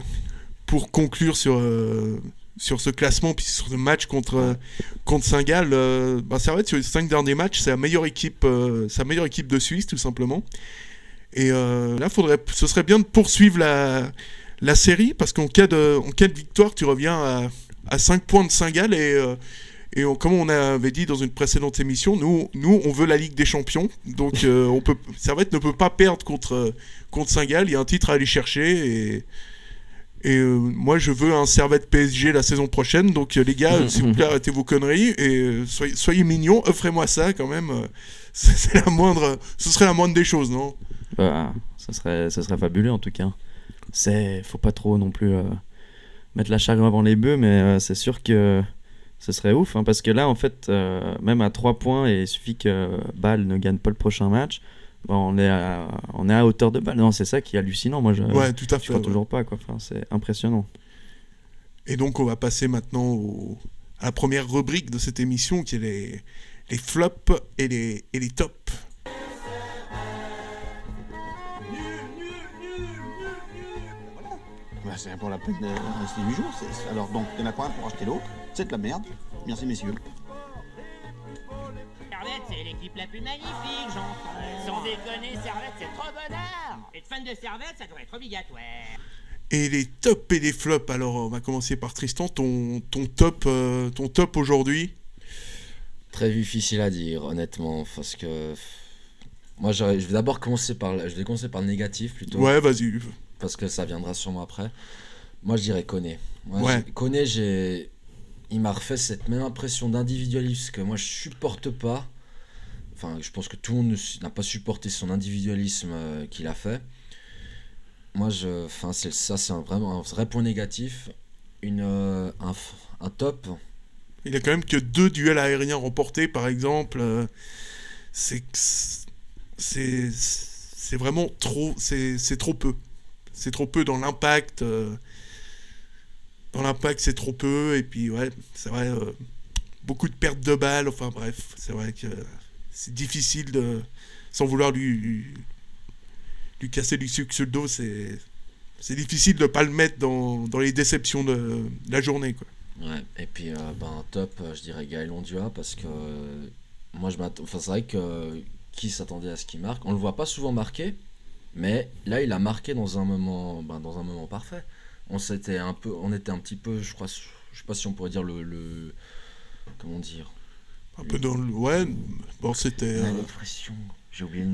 pour conclure sur, euh, sur ce classement, puis sur ce match contre, euh, contre Saint-Gall, euh, bah, Servette, sur les 5 derniers matchs, c'est la meilleure équipe, euh, sa meilleure équipe de Suisse, tout simplement. Et euh, là, faudrait, ce serait bien de poursuivre la, la série, parce qu'en cas, de, cas de victoire, tu reviens à, à 5 points de Saint-Gall, et, et comme on avait dit dans une précédente émission, nous, nous on veut la Ligue des Champions, donc on peut, Servette ne peut pas perdre contre contre Saint-Gall, il y a un titre à aller chercher et euh, moi je veux un Servette PSG la saison prochaine. Donc euh, les gars, euh, s'il vous plaît, arrêtez vos conneries et soyez, soyez mignons, offrez-moi ça quand même. c'est la moindre, ce serait la moindre des choses, non? Bah, ça serait, ça serait fabuleux en tout cas. C'est, faut pas trop non plus euh, mettre la charrue avant les bœufs, mais euh, c'est sûr que ce serait ouf, hein, parce que là en fait, même à 3 points, et il suffit que Bâle ne gagne pas le prochain match, on, est à, on est à hauteur de Bâle. Non, c'est ça qui est hallucinant. Moi, je, Ouais, tout à je fait. crois ouais. toujours pas, quoi. Enfin, c'est impressionnant. Et donc on va passer maintenant au- à la première rubrique de cette émission qui est les, les flops et les, et les tops. Bah, c'est pour la peine de rester du jour. c'est- Alors donc, il y en a pas un pour acheter l'autre. C'est de la merde. Merci messieurs. Servette, c'est l'équipe la plus magnifique, j'entends. Sans déconner, Servette, c'est trop bonheur. Être fan de Servette, ça doit être obligatoire. Et les tops et les flops. Alors on va commencer par Tristan, ton, ton top, euh, ton top aujourd'hui. Très difficile à dire, honnêtement, parce que moi, je vais d'abord commencer par, le- je vais commencer par le négatif plutôt, Ouais, vas-y. parce que ça viendra sûrement après. Moi, je dirais Koné. Moi, Ouais. Koné, j'ai, il m'a refait cette même impression d'individualisme que moi je supporte pas. Enfin, je pense que tout le monde n'a pas supporté son individualisme euh, qu'il a fait. Moi, je, enfin, ça, c'est un, vraiment un vrai point négatif. Une, euh, un, un top, Il a quand même que deux duels aériens remportés, par exemple. euh, c'est c'est c'est vraiment trop c'est c'est trop peu. C'est trop peu dans l'impact. dans l'impact, c'est trop peu. Et puis ouais, c'est vrai, beaucoup de pertes de balles. Enfin bref, c'est vrai que c'est difficile de sans vouloir lui lui casser du sucre sur le dos. C'est c'est difficile de pas le mettre dans, dans les déceptions de, la journée quoi. Ouais, et puis ben, top, euh, je dirais Gaël Ondua parce que euh, moi je m'attends. Enfin, c'est vrai que qui s'attendait à ce qu'il marque On le voit pas souvent marquer, mais là il a marqué dans un moment, ben, dans un moment parfait. On s'était un peu, on était un petit peu, je crois, je sais pas si on pourrait dire le, le comment dire. Un peu dans le. Ouais, bon, c'était. Euh.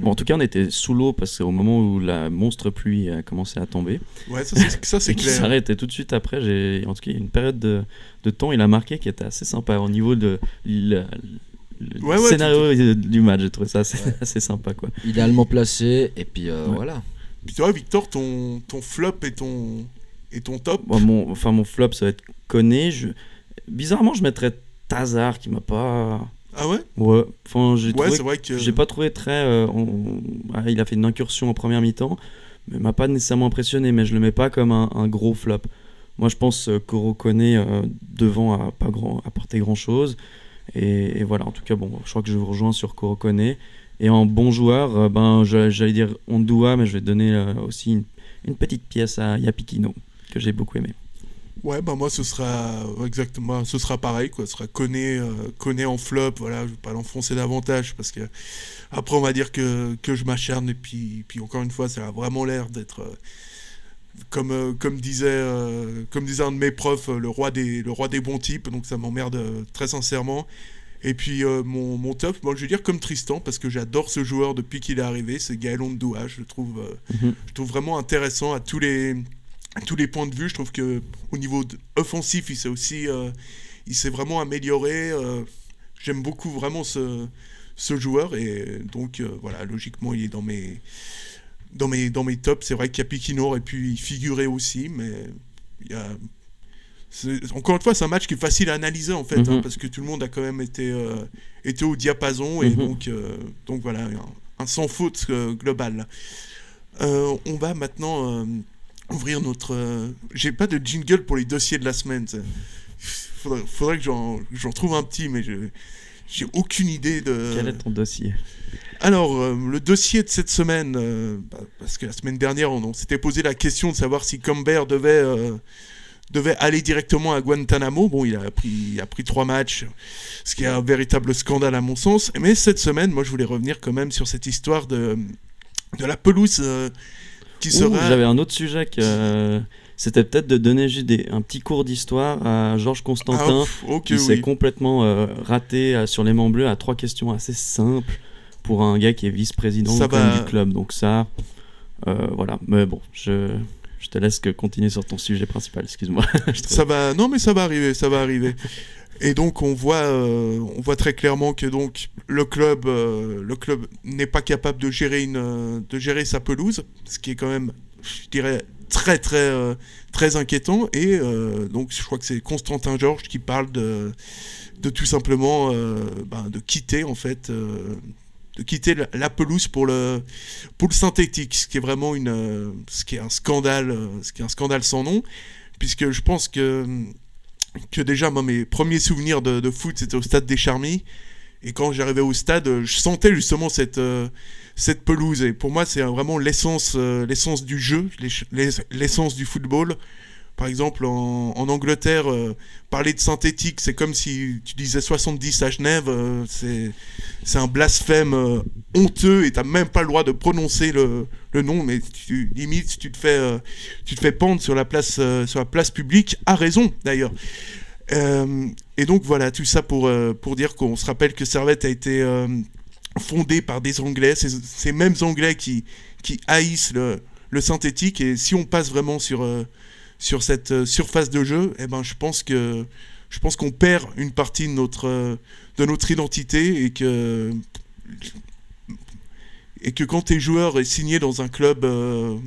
Bon, en tout cas, on était sous l'eau parce qu'au moment où la monstre pluie a commencé à tomber. Ouais, ça, c'est- ça, c'est et qui clair. s'arrête. Et tout de suite après, j'ai en tout cas il y a une période de, de temps, il a marqué qui était assez sympa au niveau de le, le Ouais, ouais, scénario du match. J'ai trouvé ça assez, assez sympa quoi. Idéalement placé, et puis euh, Ouais. voilà. Puis tu vois, Victor, ton, ton flop et ton, et ton top? Bon, mon, enfin, mon flop, ça va être Koné. Je... Bizarrement, je mettrais Tazar qui m'a pas. Ah ouais? Ouais, enfin, j'ai Ouais, trouvé c'est vrai que- j'ai pas trouvé très. euh, on- il a fait une incursion en première mi-temps, mais m'a pas nécessairement impressionné. Mais je le mets pas comme un, un gros flop. Moi, je pense euh, Koro Koné euh, devant a pas grand, apporté grand chose. Et, et voilà, en tout cas, bon, je crois que je vous rejoins sur Koro Koné. Et en bon joueur, euh, ben, j'allais dire Ondua, mais je vais donner aussi une, une petite pièce à Yapikino que j'ai beaucoup aimé. Ouais, bah moi ce sera exactement, ce sera pareil quoi, ce sera Koné, euh, en flop, voilà, je vais pas l'enfoncer davantage parce que après on va dire que, que je m'acharne et puis, puis encore une fois ça a vraiment l'air d'être euh, comme, euh, comme disait euh, comme disait un de mes profs, le roi des le roi des bons types, donc ça m'emmerde très sincèrement. Et puis mon, mon top, moi je vais dire comme Tristan parce que j'adore ce joueur depuis qu'il est arrivé, c'est Gaël Ondoa, je le trouve Mhm. je trouve vraiment intéressant à tous les à tous les points de vue. Je trouve que au niveau offensif, il s'est aussi, euh, il s'est vraiment amélioré. euh, J'aime beaucoup vraiment ce, ce joueur et donc euh, voilà, logiquement, il est dans mes dans mes dans mes tops. C'est vrai qu'Apikino aurait pu y figurer aussi, mais il y a encore une fois, c'est un match qui est facile à analyser en fait, Mhm. hein, parce que tout le monde a quand même été, euh, été au diapason et Mhm. donc, euh, donc voilà, un, un sans faute euh, global. On va maintenant ouvrir notre. euh, J'ai pas de jingle pour les dossiers de la semaine. ça. Faudrait, faudrait que j'en trouve un petit, mais je j'ai aucune idée de. Quel est ton dossier? Alors, euh, le dossier de cette semaine, euh, bah, parce que la semaine dernière, on, on s'était posé la question de savoir si Camber devait, euh, devait aller directement à Guantanamo. Bon, il a pris, il a pris trois matchs, ce qui est un véritable scandale à mon sens. Mais cette semaine, moi, je voulais revenir quand même sur cette histoire de, de la pelouse qui Ouh, sera. J'avais un autre sujet que euh, c'était peut-être de donner juste des- un petit cours d'histoire à Georges Constantin, Ah, qui s'est complètement euh, raté euh, sur les Mains Bleus à trois questions assez simples pour un gars qui est vice-président va- du club. Donc ça, euh, voilà. Mais bon, je, je te laisse que continuer sur ton sujet principal. Excuse-moi. Ça va, non mais ça va arriver, ça va arriver. Et donc on voit, euh, on voit très clairement que donc le club, euh, le club n'est pas capable de gérer une, euh, de gérer sa pelouse, ce qui est quand même, je dirais très très très inquiétant. Et donc je crois que c'est Constantin Georges qui parle de, de tout simplement ben, de quitter en fait. de quitter la, la pelouse pour le pour le synthétique, ce qui est vraiment une ce qui est un scandale, ce qui est un scandale sans nom, puisque je pense que que déjà moi mes premiers souvenirs de, foot c'était au stade des Charmilles. Et quand j'arrivais au stade euh, je sentais justement cette euh, cette pelouse. Et pour moi c'est vraiment l'essence euh, l'essence du jeu l'ess- l'ess- l'essence du football par exemple en, Angleterre euh, parler de synthétique c'est comme si tu disais 70 à Genève euh, c'est un blasphème euh, honteux et t'as même pas le droit de prononcer le, le nom mais tu limite tu te fais euh, tu te fais pendre sur la place sur la place publique à raison d'ailleurs et donc voilà, tout ça pour, pour dire qu'on se rappelle que Servette a été euh, fondé par des Anglais, ces, ces mêmes Anglais qui, qui haïssent le, le synthétique. Et si on passe vraiment sur, sur cette euh, surface de jeu, eh ben, je pense que je pense qu'on perd une partie de notre, euh, de notre identité et que, et que quand tes joueur est signé dans un club euh,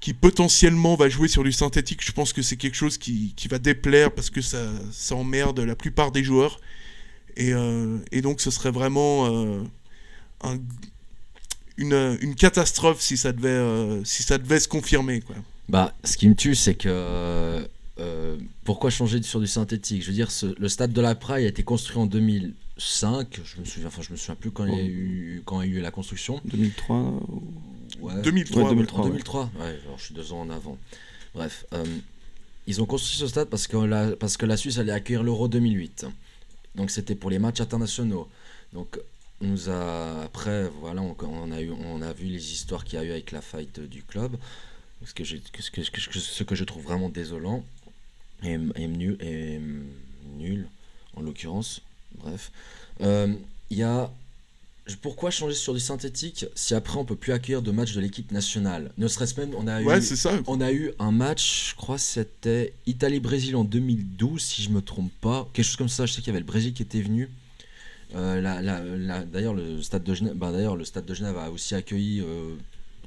qui potentiellement va jouer sur du synthétique, je pense que c'est quelque chose qui, qui va déplaire parce que ça, ça emmerde la plupart des joueurs. Et, et donc ce serait vraiment un- une, une catastrophe si ça devait, si ça devait se confirmer. Quoi. Bah, ce qui me tue, c'est que. euh, pourquoi changer sur du synthétique? Je veux dire, ce- le stade de la Praille a été construit en 2005. Je me souviens, enfin, je me souviens plus quand il y a eu, quand il y a eu la construction. 2003 Ouais. 2003, Ouais, 2003, En ouais. 2003, ouais, alors je suis deux ans en avant. Bref, euh, ils ont construit ce stade parce que la, parce que la Suisse allait accueillir l'Euro 2008. Donc c'était pour les matchs internationaux. Donc on nous a après voilà on, on a eu on a vu les histoires qu'il y a eu avec la fight du club. Ce que, j'ai- ce que, ce que, ce que je trouve vraiment désolant et, et nul, et nul en l'occurrence. Bref. Euh, Il y a. Pourquoi changer sur du synthétique si après on peut plus accueillir de matchs de l'équipe nationale? Ne serait-ce même, on a Ouais, eu, ça. on a eu un match, je crois c'était Italie-Brésil en 2012 si je me trompe pas, quelque chose comme ça. Je sais qu'il y avait le Brésil qui était venu. Euh, la- la- la- d'ailleurs le stade de Genève, bah, d'ailleurs le stade de Genève a aussi accueilli. euh,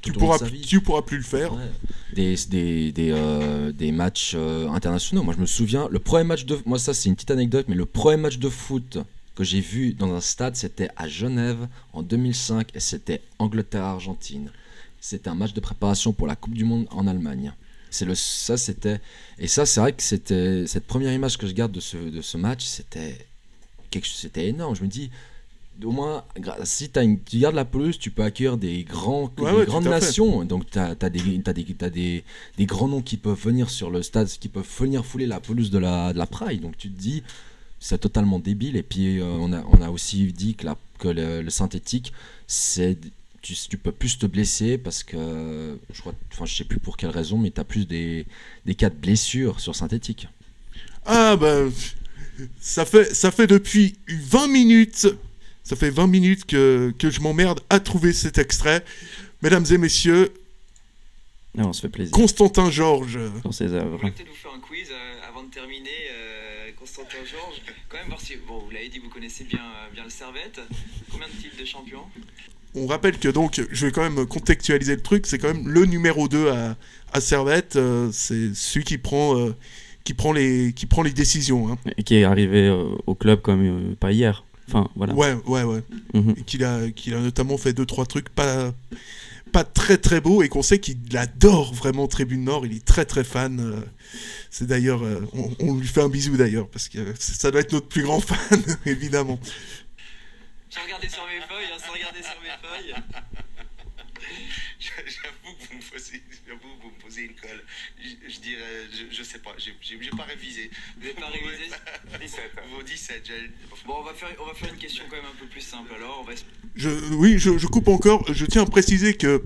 Tu pourras, tu pourras plus le faire. Ouais. des, des, des, euh, des matchs euh, internationaux. Moi, je me souviens, le premier match de. Moi, ça, c'est une petite anecdote, mais le premier match de foot que j'ai vu dans un stade, c'était à Genève en 2005 et c'était Angleterre-Argentine. C'était un match de préparation pour la Coupe du Monde en Allemagne. C'est le, ça, c'était. Et ça, c'est vrai que c'était. Cette première image que je garde de ce, de ce match, c'était. quelque C'était énorme. Je me dis. Au moins, si as une, tu gardes la pelouse, tu peux accueillir des, grands, Ouais, des ouais, grandes fait. nations. Donc, tu as, des, t'as des, t'as des, des grands noms qui peuvent venir sur le stade, qui peuvent venir fouler la pelouse de la, de la Pride. Donc, tu te dis, c'est totalement débile. Et puis, euh, on, a, on a aussi dit que, la, que le, le synthétique, c'est. Tu, tu peux plus te blesser parce que je crois, enfin je sais plus pour quelle raison, mais tu as plus des, des cas de blessures sur synthétique. Ah bah ça fait ça fait depuis 20 minutes ça fait 20 minutes que, que je m'emmerde à trouver cet extrait. Mesdames et messieurs, Ah, on se fait plaisir Constantin Georges. dans ses œuvres. Je vais peut-être vous faire un quiz euh, avant de terminer. euh, Constantin Georges, quand même voir si. Bon, vous l'avez dit, vous connaissez bien, euh, bien le Servette. Combien de titres de champion? On rappelle que donc, je vais quand même contextualiser le truc, c'est quand même le numéro 2 à, à Servette, euh, c'est celui qui prend, euh, qui prend, les, qui prend les décisions. hein. Et qui est arrivé euh, au club comme euh, pas hier. Enfin, voilà. Ouais, ouais, ouais. Mhm. Qu'il a, qu'il a notamment fait deux trois trucs pas, pas très très beaux et qu'on sait qu'il adore vraiment Tribune Nord. Il est très très fan. euh, C'est d'ailleurs, euh, on, on lui fait un bisou d'ailleurs parce que ça doit être notre plus grand fan évidemment. J'ai regardé sur mes hein, sans regarder sur mes feuilles. J'avoue que vous me posez, j'avoue que vous me posez une colle. Je, dirais, je, je sais pas, j'ai pas révisé. Vous n'avez pas révisé 17. Vos 17, j'ai- Bon, on va, faire, on va faire une question quand même un peu plus simple alors. On va... Je, oui, je, je coupe encore. Je tiens à préciser que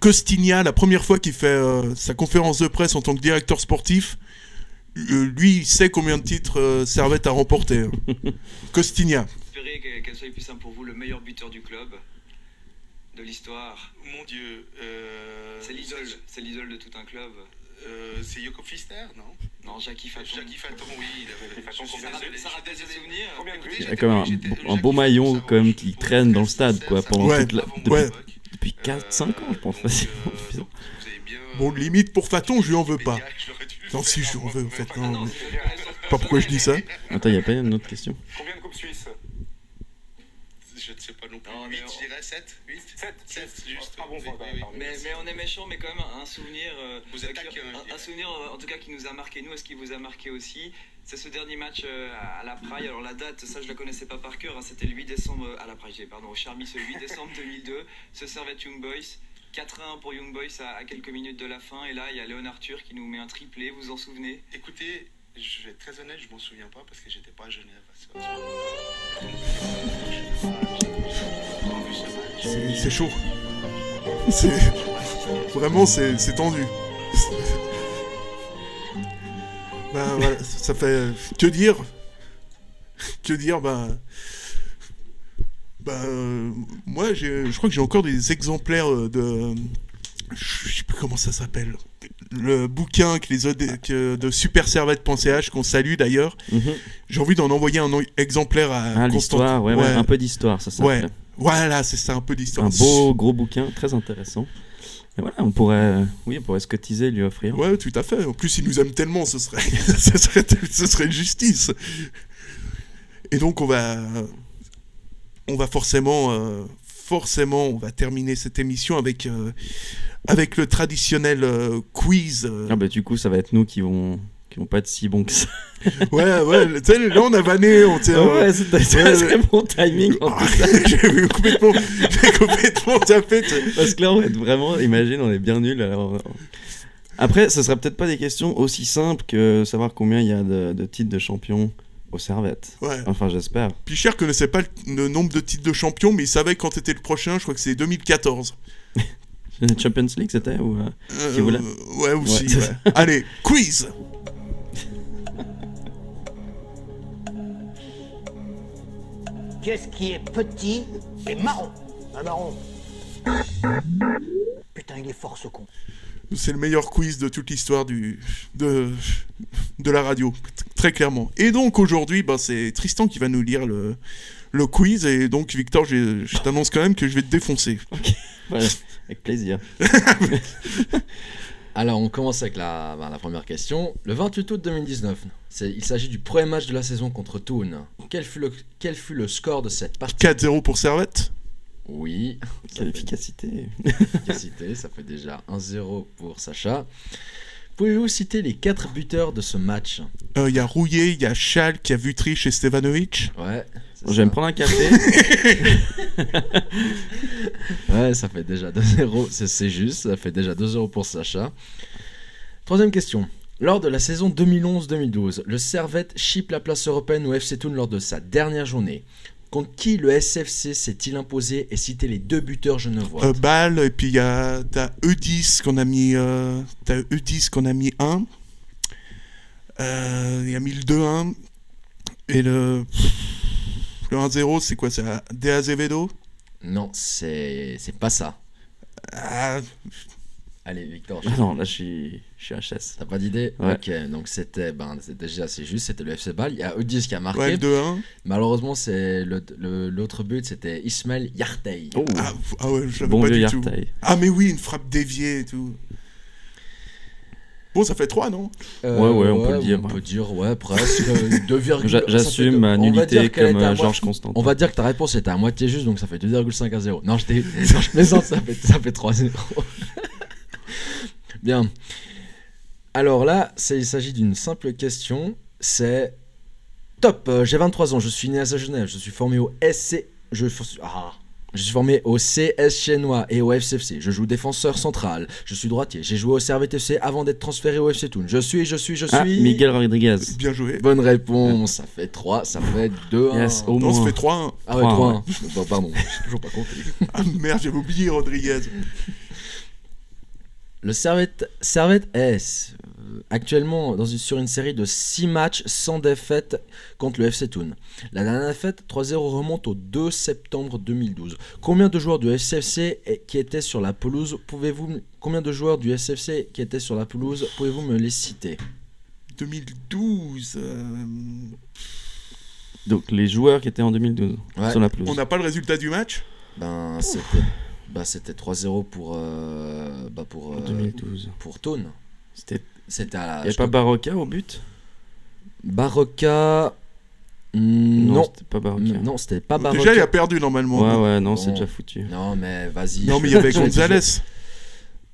Costigna, la première fois qu'il fait euh, sa conférence de presse en tant que directeur sportif, euh, lui, il sait combien de titres euh, Servette a remporté. hein. Costigna. qu'elle soit plus simple pour vous, le meilleur buteur du club, de l'histoire. Mon Dieu. euh, C'est l'idole, c'est l'idole de tout un club. Euh, c'est Yoko Pfister, non? Non, Jackie Faton. Jackie Faton, oui. Il avait, ça rappelle- des souvenirs. Il y a quand même un, un beau maillon quand même qui traîne dans le stade quoi pendant Ouais. toute la, depuis, époque. depuis 4-5 ans je pense Donc, facilement. euh, donc, vous avez bien, Bon, limite pour Faton, je lui en veux pas. Non, si, je lui en veux, en avant. fait. Ah Non, mais- pas pourquoi je dis ça. Attends, il n'y a pas une autre question? Combien de Coupes Suisses? Ne non plus. Non, mais 8, on- je dirais 7 8 7 7 juste. Ah bon, Oui, oui, oui. mais, mais on est méchant, mais quand même un souvenir. euh, Vous êtes taquin, un, souvenir euh, en tout cas qui nous a marqué nous, est-ce qui vous a marqué aussi? C'est ce dernier match euh, à la Praille. Alors la date, ça je la connaissais pas par cœur. hein, C'était le 8 décembre à la Praille, pardon, au Charmy, ce 8 décembre 2002. Ce Servette Young Boys. 4-1 pour Young Boys à, à quelques minutes de la fin. Et là, il y a Léon Arthur qui nous met un triplé. Vous vous en souvenez? Écoutez, je vais être très honnête, je m'en souviens pas parce que j'étais pas à Genève à ce. C'est chaud. C'est vraiment c'est tendu. ben voilà, ça fait que dire? Que dire? Ben ben euh, moi j'ai je crois que j'ai encore des exemplaires euh, de je sais plus comment ça s'appelle. Le bouquin que les que de superservette.ch qu'on salue d'ailleurs. Mhm. J'ai envie d'en envoyer un exemplaire à Ah, Constant- l'histoire, ouais, ouais, un peu d'histoire, ça Ouais. s'appelle. Voilà, c'est ça, un peu d'histoire. Un beau gros bouquin, très intéressant. Et voilà, on pourrait, oui, on pourrait se cotiser, lui offrir. Ouais, tout à fait. En plus, il nous aime tellement, ce serait, ce serait, ce serait une justice. Et donc, on va, on va forcément, euh, forcément, on va terminer cette émission avec, euh, avec le traditionnel euh, quiz. Ah bah du coup, ça va être nous qui vont, qui vont pas être si bons que ça. Ouais, ouais, tu sais, là, on a vanné, on tient. Ouais, c'était c'était très bon timing Ah. J'ai complètement, j'ai complètement tapé. Parce que là, on va être vraiment, imagine, on est bien nuls. alors- Après, ce serait peut-être pas des questions aussi simples que savoir combien il y a de, de titres de champion au Servette. Ouais. Enfin, j'espère. Pichère connaissait pas le, nombre de titres de champion, mais il savait quand était le prochain. Je crois que c'est 2014. Champions League, c'était ou euh, Euh, qui voulait ouais, aussi. Ouais, ouais. Allez, quiz Qu'est-ce qui est petit et marron Un marron. Putain, il est fort ce con. C'est le meilleur quiz de toute l'histoire du de, de la radio, très clairement. Et donc aujourd'hui, bah, c'est Tristan qui va nous lire le, le quiz. Et donc, Victor, je, je t'annonce quand même que je vais te défoncer. Voilà, avec plaisir. Alors, on commence avec la, ben, la première question. Le 28 août 2019, c'est- il s'agit du premier match de la saison contre Toon. Quel fut le, quel fut le score de cette partie? 4-0 pour Servette? Oui. Quelle efficacité. efficacité, ça fait déjà 1-0 pour Sacha. Pouvez-vous citer les 4 buteurs de ce match? Euh, Il y a Rouillet, il y a Schalk, il y a Vutric et Stevanovic? Ouais. Je vais me prendre un café. Ouais, ça fait déjà 2-0, c'est- c'est juste, ça fait déjà 2-0 pour Sacha. Troisième question. Lors de la saison 2011-2012, le Servette chip la place européenne au FC Thun lors de sa dernière journée. Contre qui le SFC s'est-il imposé? Et cité les deux buteurs genevois Euh, Bâle, et puis il y a t'as E10 qu'on a mis euh, t'as E10 qu'on a mis 1 Euh, il y a mis le 2-1 et le le 1-0 c'est quoi c'est De Azevedo? Non, c'est c'est pas ça. Ah, Allez, Victor. Ah non, là je suis, je suis HS. T'as pas d'idée? Ouais. Ok, donc c'était ben, c'est déjà assez juste, c'était le FC Bâle. Il y a Eudis qui a marqué. Ouais, le 2-1. Malheureusement, c'est le- le- l'autre but, c'était Ismail Yartey. Oh. ah, ah ouais je l'avais Bon pas vieux du tout ah mais oui une frappe déviée et tout bon ça fait 3 non Euh, Ouais, ouais, on peut le dire, On ouais. peut dire, ouais, presque. 2, J'a- j'assume ma nullité comme, euh, Georges Constantin. On va dire que ta réponse était à moitié juste, donc ça fait 2,5 à 0. Non, je, t'ai- non, je plaisante, ça fait, ça fait 3-0. Bien. Alors là, c'est- il s'agit d'une simple question. C'est top. euh, J'ai 23 ans, je suis né à Genève, je suis formé au SC. Je, ah, je suis formé au CS chinois et au FCFC. Je joue défenseur central. Je suis droitier. J'ai joué au Servette FC avant d'être transféré au FC Toon. Je suis, je suis, je suis. Ah, Miguel Rodriguez. bien joué Bonne réponse. Ça fait 3, ça fait 2. Yes, au non ça fait 3-1 Ah ouais, 3, 3. Bon, pardon, j'ai toujours pas compris. ah merde j'avais oublié Rodriguez Le Servette, Servette S, actuellement dans une- sur une série de 6 matchs sans défaite contre le FC Toon. La dernière défaite, 3-0, remonte au 2 septembre 2012. Combien de joueurs du SFC qui étaient sur la pelouse pouvez-vous m- Combien de joueurs du SFC qui étaient sur la pelouse pouvez-vous me les citer? 2012 euh, Donc les joueurs qui étaient en 2012 Ouais. sur la pelouse. on n'a pas le résultat du match? Ben c'était bah, c'était 3-0 pour euh, bah, pour euh, 2012. pour Toon. C'était. C'était à la Il n'y avait je pas crois- Barocca au but? Barocca non. c'était pas Barocca. Mm, Non, c'était pas Barocca. déjà il a perdu normalement Ouais, ouais, non, c'est Bon. déjà foutu. Non, mais vas-y. non mais il y avait Gonzalez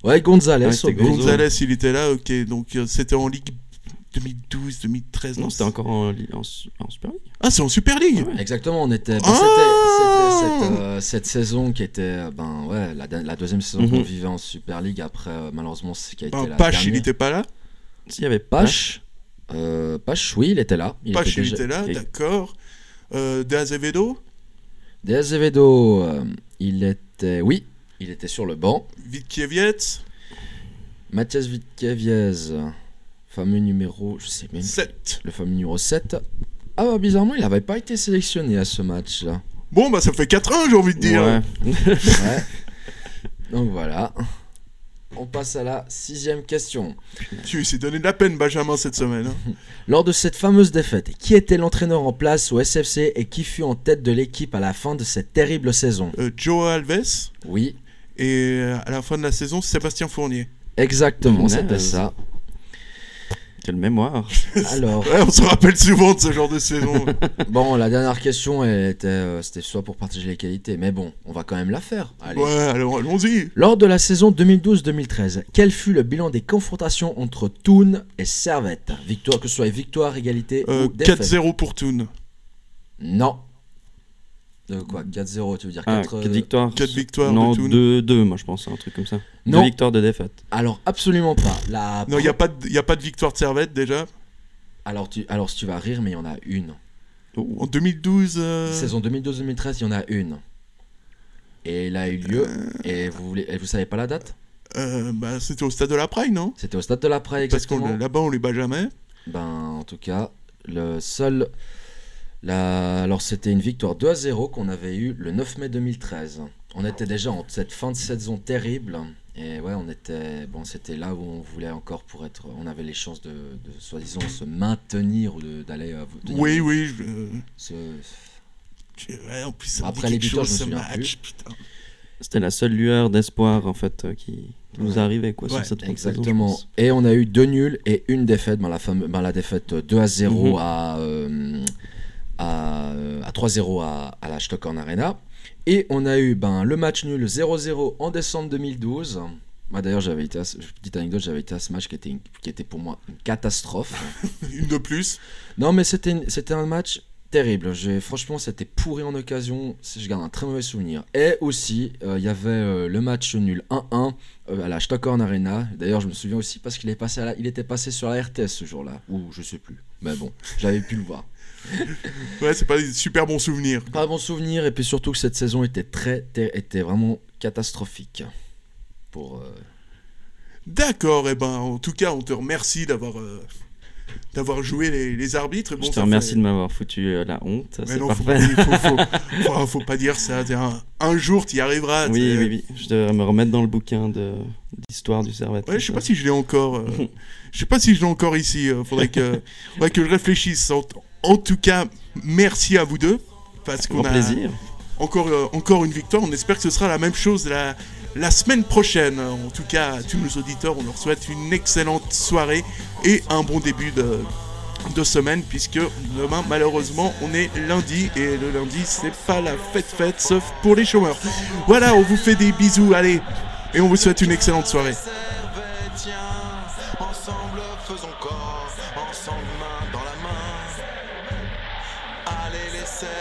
Ouais, Gonzalez. Ouais, c'était au but. Gonzalez il était là ok donc euh, c'était en Ligue 2012 2013 Non, c'était encore en, li- en, su- en Super League. ah c'est en Super League Ouais. Exactement, on était. bah, Ah c'était c'était cette, euh, cette saison qui était, euh, ben ouais, la, la deuxième saison Mhm. qu'on vivait en Super League. Après, euh, malheureusement, c'est qui a été Ben, la Pache, il dernière. était pas là S'il y avait Pache. Euh, Pache, oui, il était là. Il Pache, était il déjà- était là, d'accord. Euh, De Azevedo, De Azevedo, euh, il était, oui, il était sur le banc. Vitkieviec, Mathias Vitkeviez, fameux numéro, je sais même 7. le fameux numéro 7. Ah bah bizarrement, il n'avait pas été sélectionné à ce match-là. Bon, bah ça fait 4-1, j'ai envie de dire. Ouais. Ouais. Donc voilà. On passe à la sixième question. Tu s'est donné de la peine, Benjamin, cette semaine. hein. Lors de cette fameuse défaite, qui était l'entraîneur en place au SFC et qui fut en tête de l'équipe à la fin de cette terrible saison? Euh, Joe Alves, Oui, et euh, à la fin de la saison, Sébastien Fournier. exactement, c'était ça. Quelle mémoire. Alors, Ouais, on se rappelle souvent de ce genre de saison. bon, la dernière question, euh, c'était soit pour partager les qualités, mais bon, on va quand même la faire. Allez. ouais, alors allons-y. Lors de la saison 2012-2013, quel fut le bilan des confrontations entre Toon et Servette? Victoire, que ce soit victoire, égalité Euh, ou défaite 4-0 pour Toon. Non. De quoi 4-0, tu veux dire Ah, 4 4 victoires. 4 victoires Non, de Toon. 2-2, moi je pense, un truc comme ça. Non. 2 victoires de défaite. Alors, absolument pas. La Non, il n'y a, pas de- y a pas de victoire de Servette déjà. alors, tu... Alors, si tu vas rire, mais il y en a une. En 2012. euh, Saison 2012-2013, il y en a une. Et elle a eu lieu. Et vous voulez, et vous savez pas la date? Euh, bah, C'était au stade de la Praille, non? C'était au stade de la Praille, Parce exactement. que là-bas, on les bat jamais. Ben, en tout cas, le seul, La- Alors c'était une victoire 2 à 0 qu'on avait eue le 9 mai 2013. On était déjà en cette fin de saison terrible. Et ouais, on était. Bon, c'était là où on voulait encore pour être. On avait les chances de, de soi-disant, se maintenir ou d'aller. euh, Oui, oui. je- se- Ouais, en plus, ça Après les victoires, chose, je me ce souviens match, plus. putain. C'était la seule lueur d'espoir en fait euh, qui, nous Ouais. arrivait quoi sur cette saison, Exactement. Et on a eu deux nuls et une défaite. Ben, la, fame- ben, la défaite 2 à 0 Mhm. à, euh, à, euh, à 3-0 à, à la Stockholm Arena. Et on a eu ben, le match nul 0-0 en décembre 2012. Moi d'ailleurs, j'avais été à ce- petite anecdote, j'avais été à ce match qui était, une- qui était pour moi une catastrophe. Une de plus. Non, mais c'était une- un match terrible. J'ai- Franchement, c'était pourri en occasion. Je garde un très mauvais souvenir. Et aussi, euh, il y avait euh, le match nul 1-1 euh, à la Stockholm Arena. D'ailleurs, je me souviens aussi parce qu'il est passé à la- il était passé sur la RTS ce jour-là. Ou je sais plus. Mais bon, j'avais pu le voir. Ouais, c'est pas des super bons souvenirs. Pas bon souvenir. Et puis surtout que cette saison était, très, était vraiment catastrophique. Pour. euh, D'accord, et ben en tout cas, on te remercie d'avoir euh, d'avoir joué les, les arbitres. Bon, Je te remercie fait- de m'avoir foutu euh, la honte, Mais c'est non, faut, parfait. pas- faut, faut- faut- faut pas dire ça. Un, un jour, tu y arriveras. oui, oui, oui, je devrais me remettre dans le bouquin de d'histoire du Servette. Ouais, je sais pas si je l'ai encore. euh, je sais pas si je l'ai encore ici. faudrait que, faudrait que je réfléchisse. En, en tout cas, merci à vous deux parce qu'on a plaisir. encore euh, encore une victoire. On espère que ce sera la même chose la la semaine prochaine. En tout cas, à tous nos auditeurs, on leur souhaite une excellente soirée et un bon début de de semaine puisque demain malheureusement on est lundi et le lundi c'est pas la fête fête sauf pour les chômeurs. Voilà, on vous fait des bisous, allez et on vous souhaite une excellente soirée.